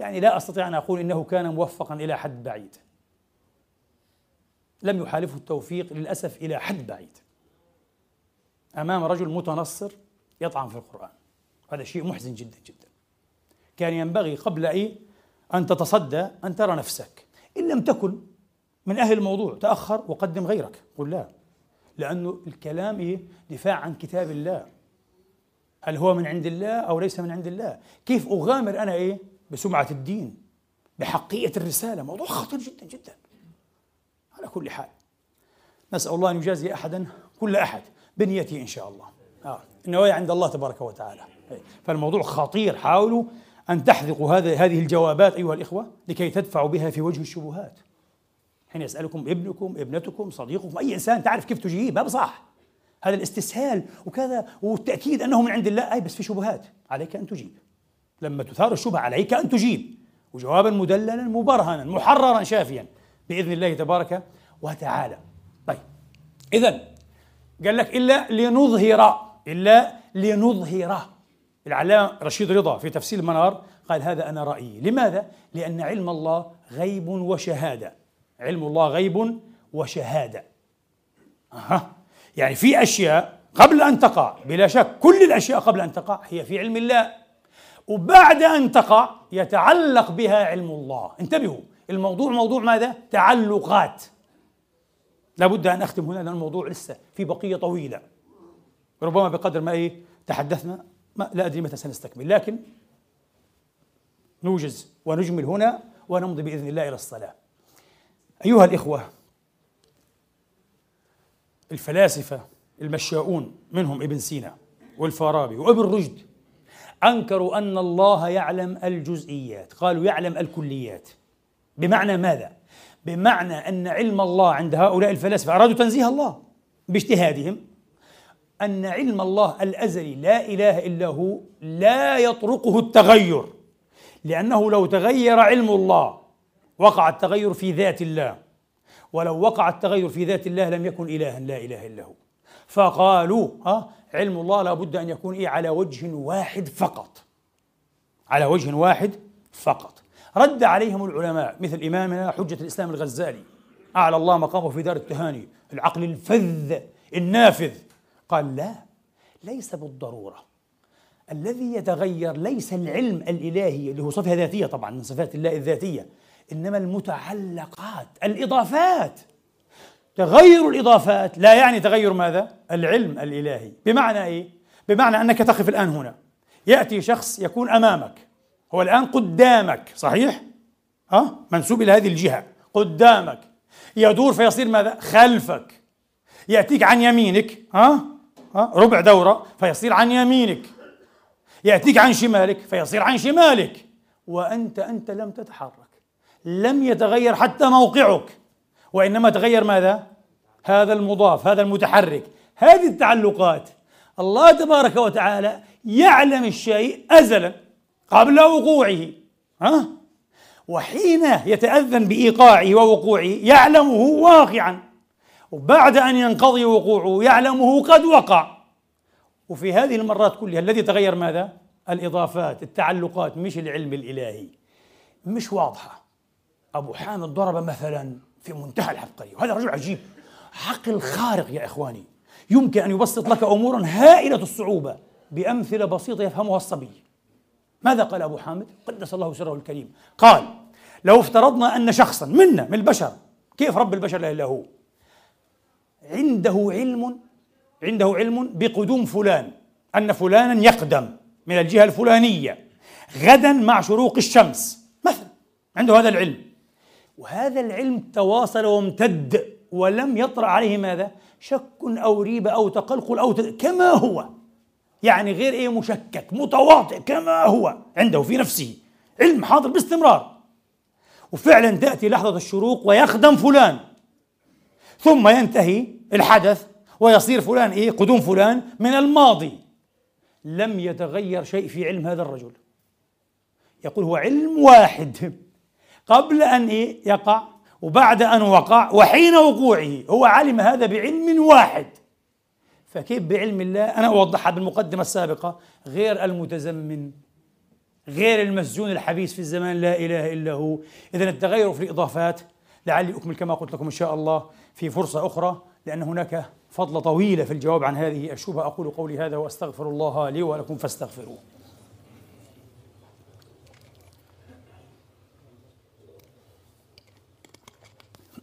يعني لا أستطيع أن أقول إنه كان موفقا إلى حد بعيد. لم يحالفه التوفيق للأسف إلى حد بعيد. أمام رجل متنصر يطعن في القرآن. هذا شيء محزن جدا جدا. كان ينبغي قبل إيه أن تتصدى أن ترى نفسك. إن لم تكن من أهل الموضوع تأخر وقدم غيرك. قل لا. لأنه الكلام إيه؟ دفاع عن كتاب الله. هل هو من عند الله أو ليس من عند الله؟ كيف أغامر أنا إيه؟ بسمعة الدين بحقية الرسالة؟ موضوع خطير جدا جدا. على كل حال. نسأل الله أن يجازي أحدا كل أحد بنيته إن شاء الله. آه. النوايا عند الله تبارك وتعالى. فالموضوع خطير. حاولوا أن تحذقوا هذا هذه الجوابات أيها الإخوة لكي تدفعوا بها في وجه الشبهات. حين يسألكم ابنكم ابنتكم صديقكم أي إنسان تعرف كيف تجيب هذا صح هذا الاستسهال وكذا والتأكيد أنه من عند الله أي بس في شبهات. عليك أن تجيب. لما تثار الشبهة عليك أن تجيب. وجوابا مدللا مبرهنا محررا شافيا. بإذن الله تبارك وتعالى. طيب إذا قال لك إلا لنظهر إلا لنظهر. العلامة رشيد رضا في تفسير المنار قال هذا أنا رأيي. لماذا؟ لأن علم الله غيب وشهادة. علم الله غيب وشهادة. أها. يعني في أشياء قبل أن تقع بلا شك كل الأشياء قبل أن تقع هي في علم الله. وبعد أن تقع يتعلق بها علم الله. انتبهوا الموضوع موضوع ماذا؟ تعلقات. لابد أن أختم هنا لأن الموضوع لسه في بقية طويلة. ربما بقدر ما إيه تحدثنا ما لا أدري متى سنستكمل لكن نوجز ونجمل هنا ونمضي بإذن الله إلى الصلاة. أيها الإخوة الفلاسفة المشاؤون منهم ابن سينا والفارابي وابن رشد أنكروا أن الله يعلم الجزئيات قالوا يعلم الكليات. بمعنى ماذا؟ بمعنى أن علم الله عند هؤلاء الفلاسفة أرادوا تنزيه الله باجتهادهم أن علم الله الأزلي لا إله إلا هو لا يطرقه التغير لأنه لو تغير علم الله وقع التغير في ذات الله ولو وقع التغير في ذات الله لم يكن إلها لا إله إلا هو. فقالوا ها علم الله لابد أن يكون إيه؟ على وجه واحد فقط. على وجه واحد فقط. رد عليهم العلماء مثل إمامنا حجة الإسلام الغزالي. أعلى الله مقامه في دار التهاني العقل الفذ النافذ. قال لا ليس بالضرورة. الذي يتغير ليس العلم الإلهي اللي هو صفة ذاتية طبعا من صفات الله الذاتية إنما المتعلقات الإضافات. تغير الإضافات لا يعني تغير ماذا؟ العلم الإلهي. بمعنى إيه؟ بمعنى أنك تقف الآن هنا. يأتي شخص يكون أمامك. هو الآن قدامك صحيح؟ ها؟ منسوب إلى هذه الجهة قدامك يدور فيصير ماذا؟ خلفك يأتيك عن يمينك ها؟ ها؟ ربع دورة فيصير عن يمينك يأتيك عن شمالك فيصير عن شمالك وأنت أنت لم تتحرك لم يتغير حتى موقعك وإنما تغير ماذا؟ هذا المضاف هذا المتحرك هذه التعلقات الله تبارك وتعالى يعلم الشيء أزلا قبل وقوعه ها؟ وحين يتأذن بإيقاعه ووقوعه يعلمه واقعا. وبعد أن ينقضي وقوعه يعلمه قد وقع. وفي هذه المرات كلها الذي تغير ماذا؟ الإضافات التعلقات مش العلم الإلهي. مش واضحة. أبو حامد ضرب مثلا في منتهى العبقرية وهذا رجل عجيب. عقل خارق يا إخواني. يمكن أن يبسط لك أمورا هائلة الصعوبة. بأمثلة بسيطة يفهمها الصبي. ماذا قال أبو حامد؟ قدس الله سره الكريم قال لو افترضنا أن شخصا منا من البشر كيف رب البشر لا إلا هو عنده علم عنده علم بقدوم فلان أن فلانا يقدم من الجهة الفلانية غدا مع شروق الشمس مثلا عنده هذا العلم وهذا العلم تواصل وامتد ولم يطرأ عليه ماذا؟ شك أو ريبة أو تقلقل أو تد... كما هو يعني غير إيه مشكك متواطئ كما هو عنده في نفسه علم حاضر باستمرار. وفعلا تأتي لحظة الشروق ويخدم فلان. ثم ينتهي الحدث ويصير فلان إيه قدوم فلان من الماضي. لم يتغير شيء في علم هذا الرجل. يقول هو علم واحد. قبل أن إيه يقع وبعد أن وقع وحين وقوعه هو علم هذا بعلم واحد. فكيف بعلم الله؟ أنا أوضحها بالمقدمة السابقة غير المتزمن غير المسجون الحبيس في الزمان لا إله إلا هو. إذا التغير في الإضافات لعلي أكمل كما قلت لكم إن شاء الله في فرصة أخرى لأن هناك فضل طويلة في الجواب عن هذه الشبهة. أقول قولي هذا وأستغفر الله لي ولكم فاستغفروه.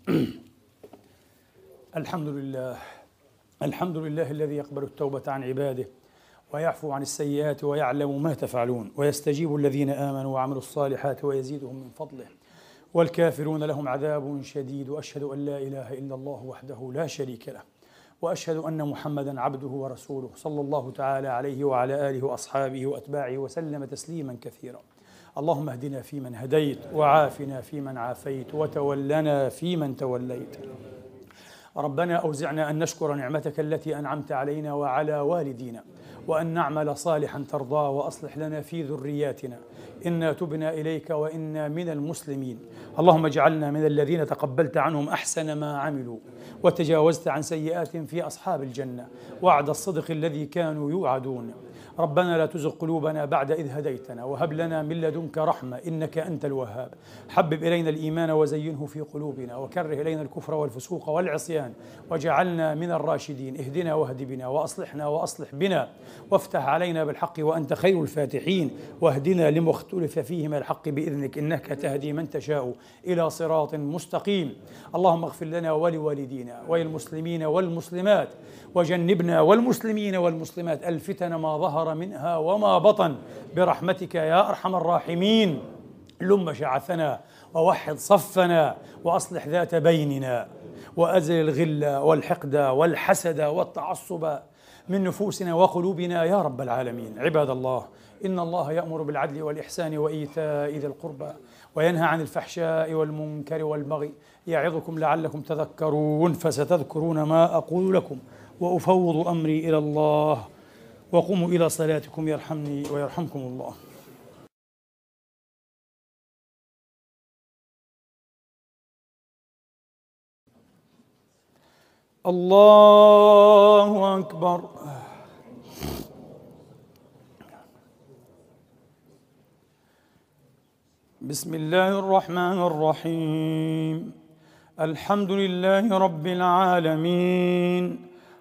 <clears throat> الحمد لله. الحمد لله الذي يقبل التوبة عن عباده ويعفو عن السيئات ويعلم ما تفعلون ويستجيب الذين آمنوا وعملوا الصالحات ويزيدهم من فضله والكافرون لهم عذاب شديد وأشهد أن لا إله إلا الله وحده لا شريك له وأشهد أن محمدا عبده ورسوله صلى الله تعالى عليه وعلى آله وأصحابه وأتباعه وسلم تسليما كثيرا. اللهم اهدنا فيمن هديت وعافنا فيمن عافيت وتولنا فيمن توليت. ربنا أوزعنا أن نشكر نعمتك التي أنعمت علينا وعلى والدينا وأن نعمل صالحا ترضاه وأصلح لنا في ذرياتنا. إنا تبنا إليك وإنا من المسلمين. اللهم اجعلنا من الذين تقبلت عنهم أحسن ما عملوا وتجاوزت عن سيئات في أصحاب الجنة. وعد الصدق الذي كانوا يوعدون. ربنا لا تزغ قلوبنا بعد إذ هديتنا وهب لنا من لدنك رحمة إنك أنت الوهاب. حبب إلينا الإيمان وزينه في قلوبنا وكره إلينا الكفر والفسوق والعصيان وجعلنا من الراشدين. اهدنا واهد بنا وأصلحنا وأصلح بنا وافتح علينا بالحق وأنت خير الفاتحين واهدنا لما اختلف فيه من الحق بإذنك إنك تهدي من تشاء إلى صراط مستقيم. اللهم اغفر لنا ولوالدينا وللمسلمين والمسلمات وجنبنا والمسلمين والمسلمات الفتن ما ظهر منها وما بطن. برحمتك يا أرحم الراحمين. لم شعثنا ووحد صفنا وأصلح ذات بيننا وأزل الغل والحقد والحسد والتعصب من نفوسنا وقلوبنا يا رب العالمين. عباد الله إن الله يأمر بالعدل والإحسان وإيتاء ذي القربى وينهى عن الفحشاء والمنكر والبغي. يعظكم لعلكم تذكرون فستذكرون ما أقول لكم. وأفوض أمري إلى الله وقوموا إلى صلاتكم يرحمني ويرحمكم الله. الله أكبر. بسم الله الرحمن الرحيم. الحمد لله رب العالمين.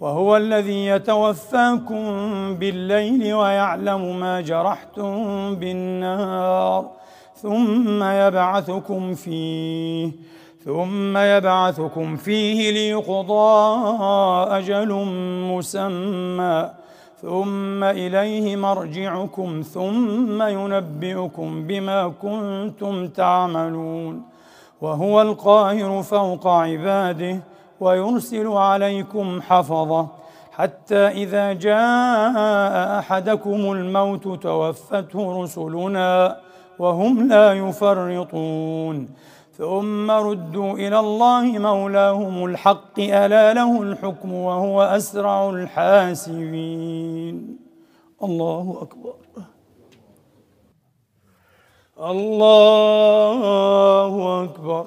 وهو الذي يتوفاكم بالليل ويعلم ما جرحتم بالنهار ثم يبعثكم فيه ثم يبعثكم فيه ليقضى أجل مسمى ثم إليه مرجعكم ثم ينبئكم بما كنتم تعملون. وهو القاهر فوق عباده ويرسل عليكم حفظة. حتى إذا جاء أحدكم الموت توفته رسلنا وهم لا يفرطون. ثم ردوا إلى الله مولاهم الحق ألا له الحكم وهو أسرع الحاسبين. الله أكبر. الله أكبر.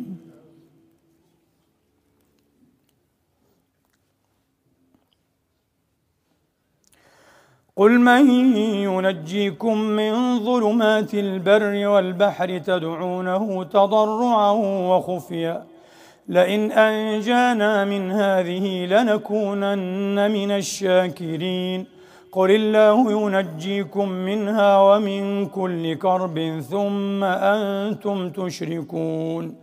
قل من ينجيكم من ظلمات البر والبحر تدعونه تضرعا وخفيا. لئن أنجانا من هذه لنكونن من الشاكرين. قل الله ينجيكم منها ومن كل كرب ثم أنتم تشركون.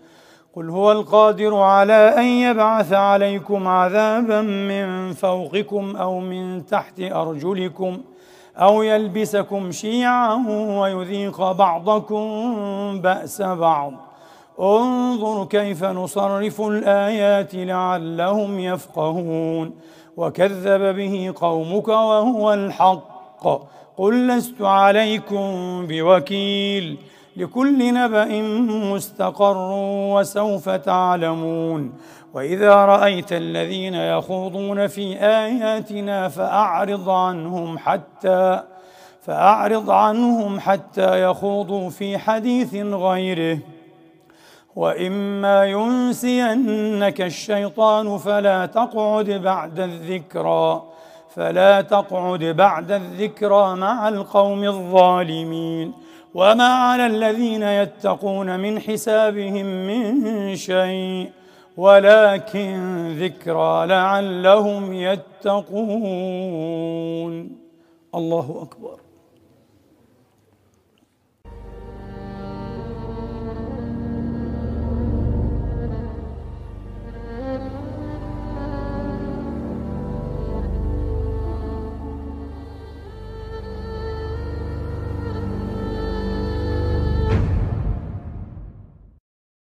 قل هو القادر على ان يبعث عليكم عذابا من فوقكم أو من تحت ارجلكم أو يلبسكم شيعا ويذيق بعضكم باس بعض انظر كيف نصرف الايات لعلهم يفقهون وكذب به قومك وهو الحق قل لست عليكم بوكيل لكل نبأ مستقر وسوف تعلمون. وإذا رأيت الذين يخوضون في آياتنا فأعرض عنهم حتى فأعرض عنهم حتى يخوضوا في حديث غيره. وإما ينسينك الشيطان فلا تقعد بعد الذكرى فلا تقعد بعد الذكرى مع القوم الظالمين. وما على الذين يتقون من حسابهم من شيء ولكن ذكرى لعلهم يتقون. الله اكبر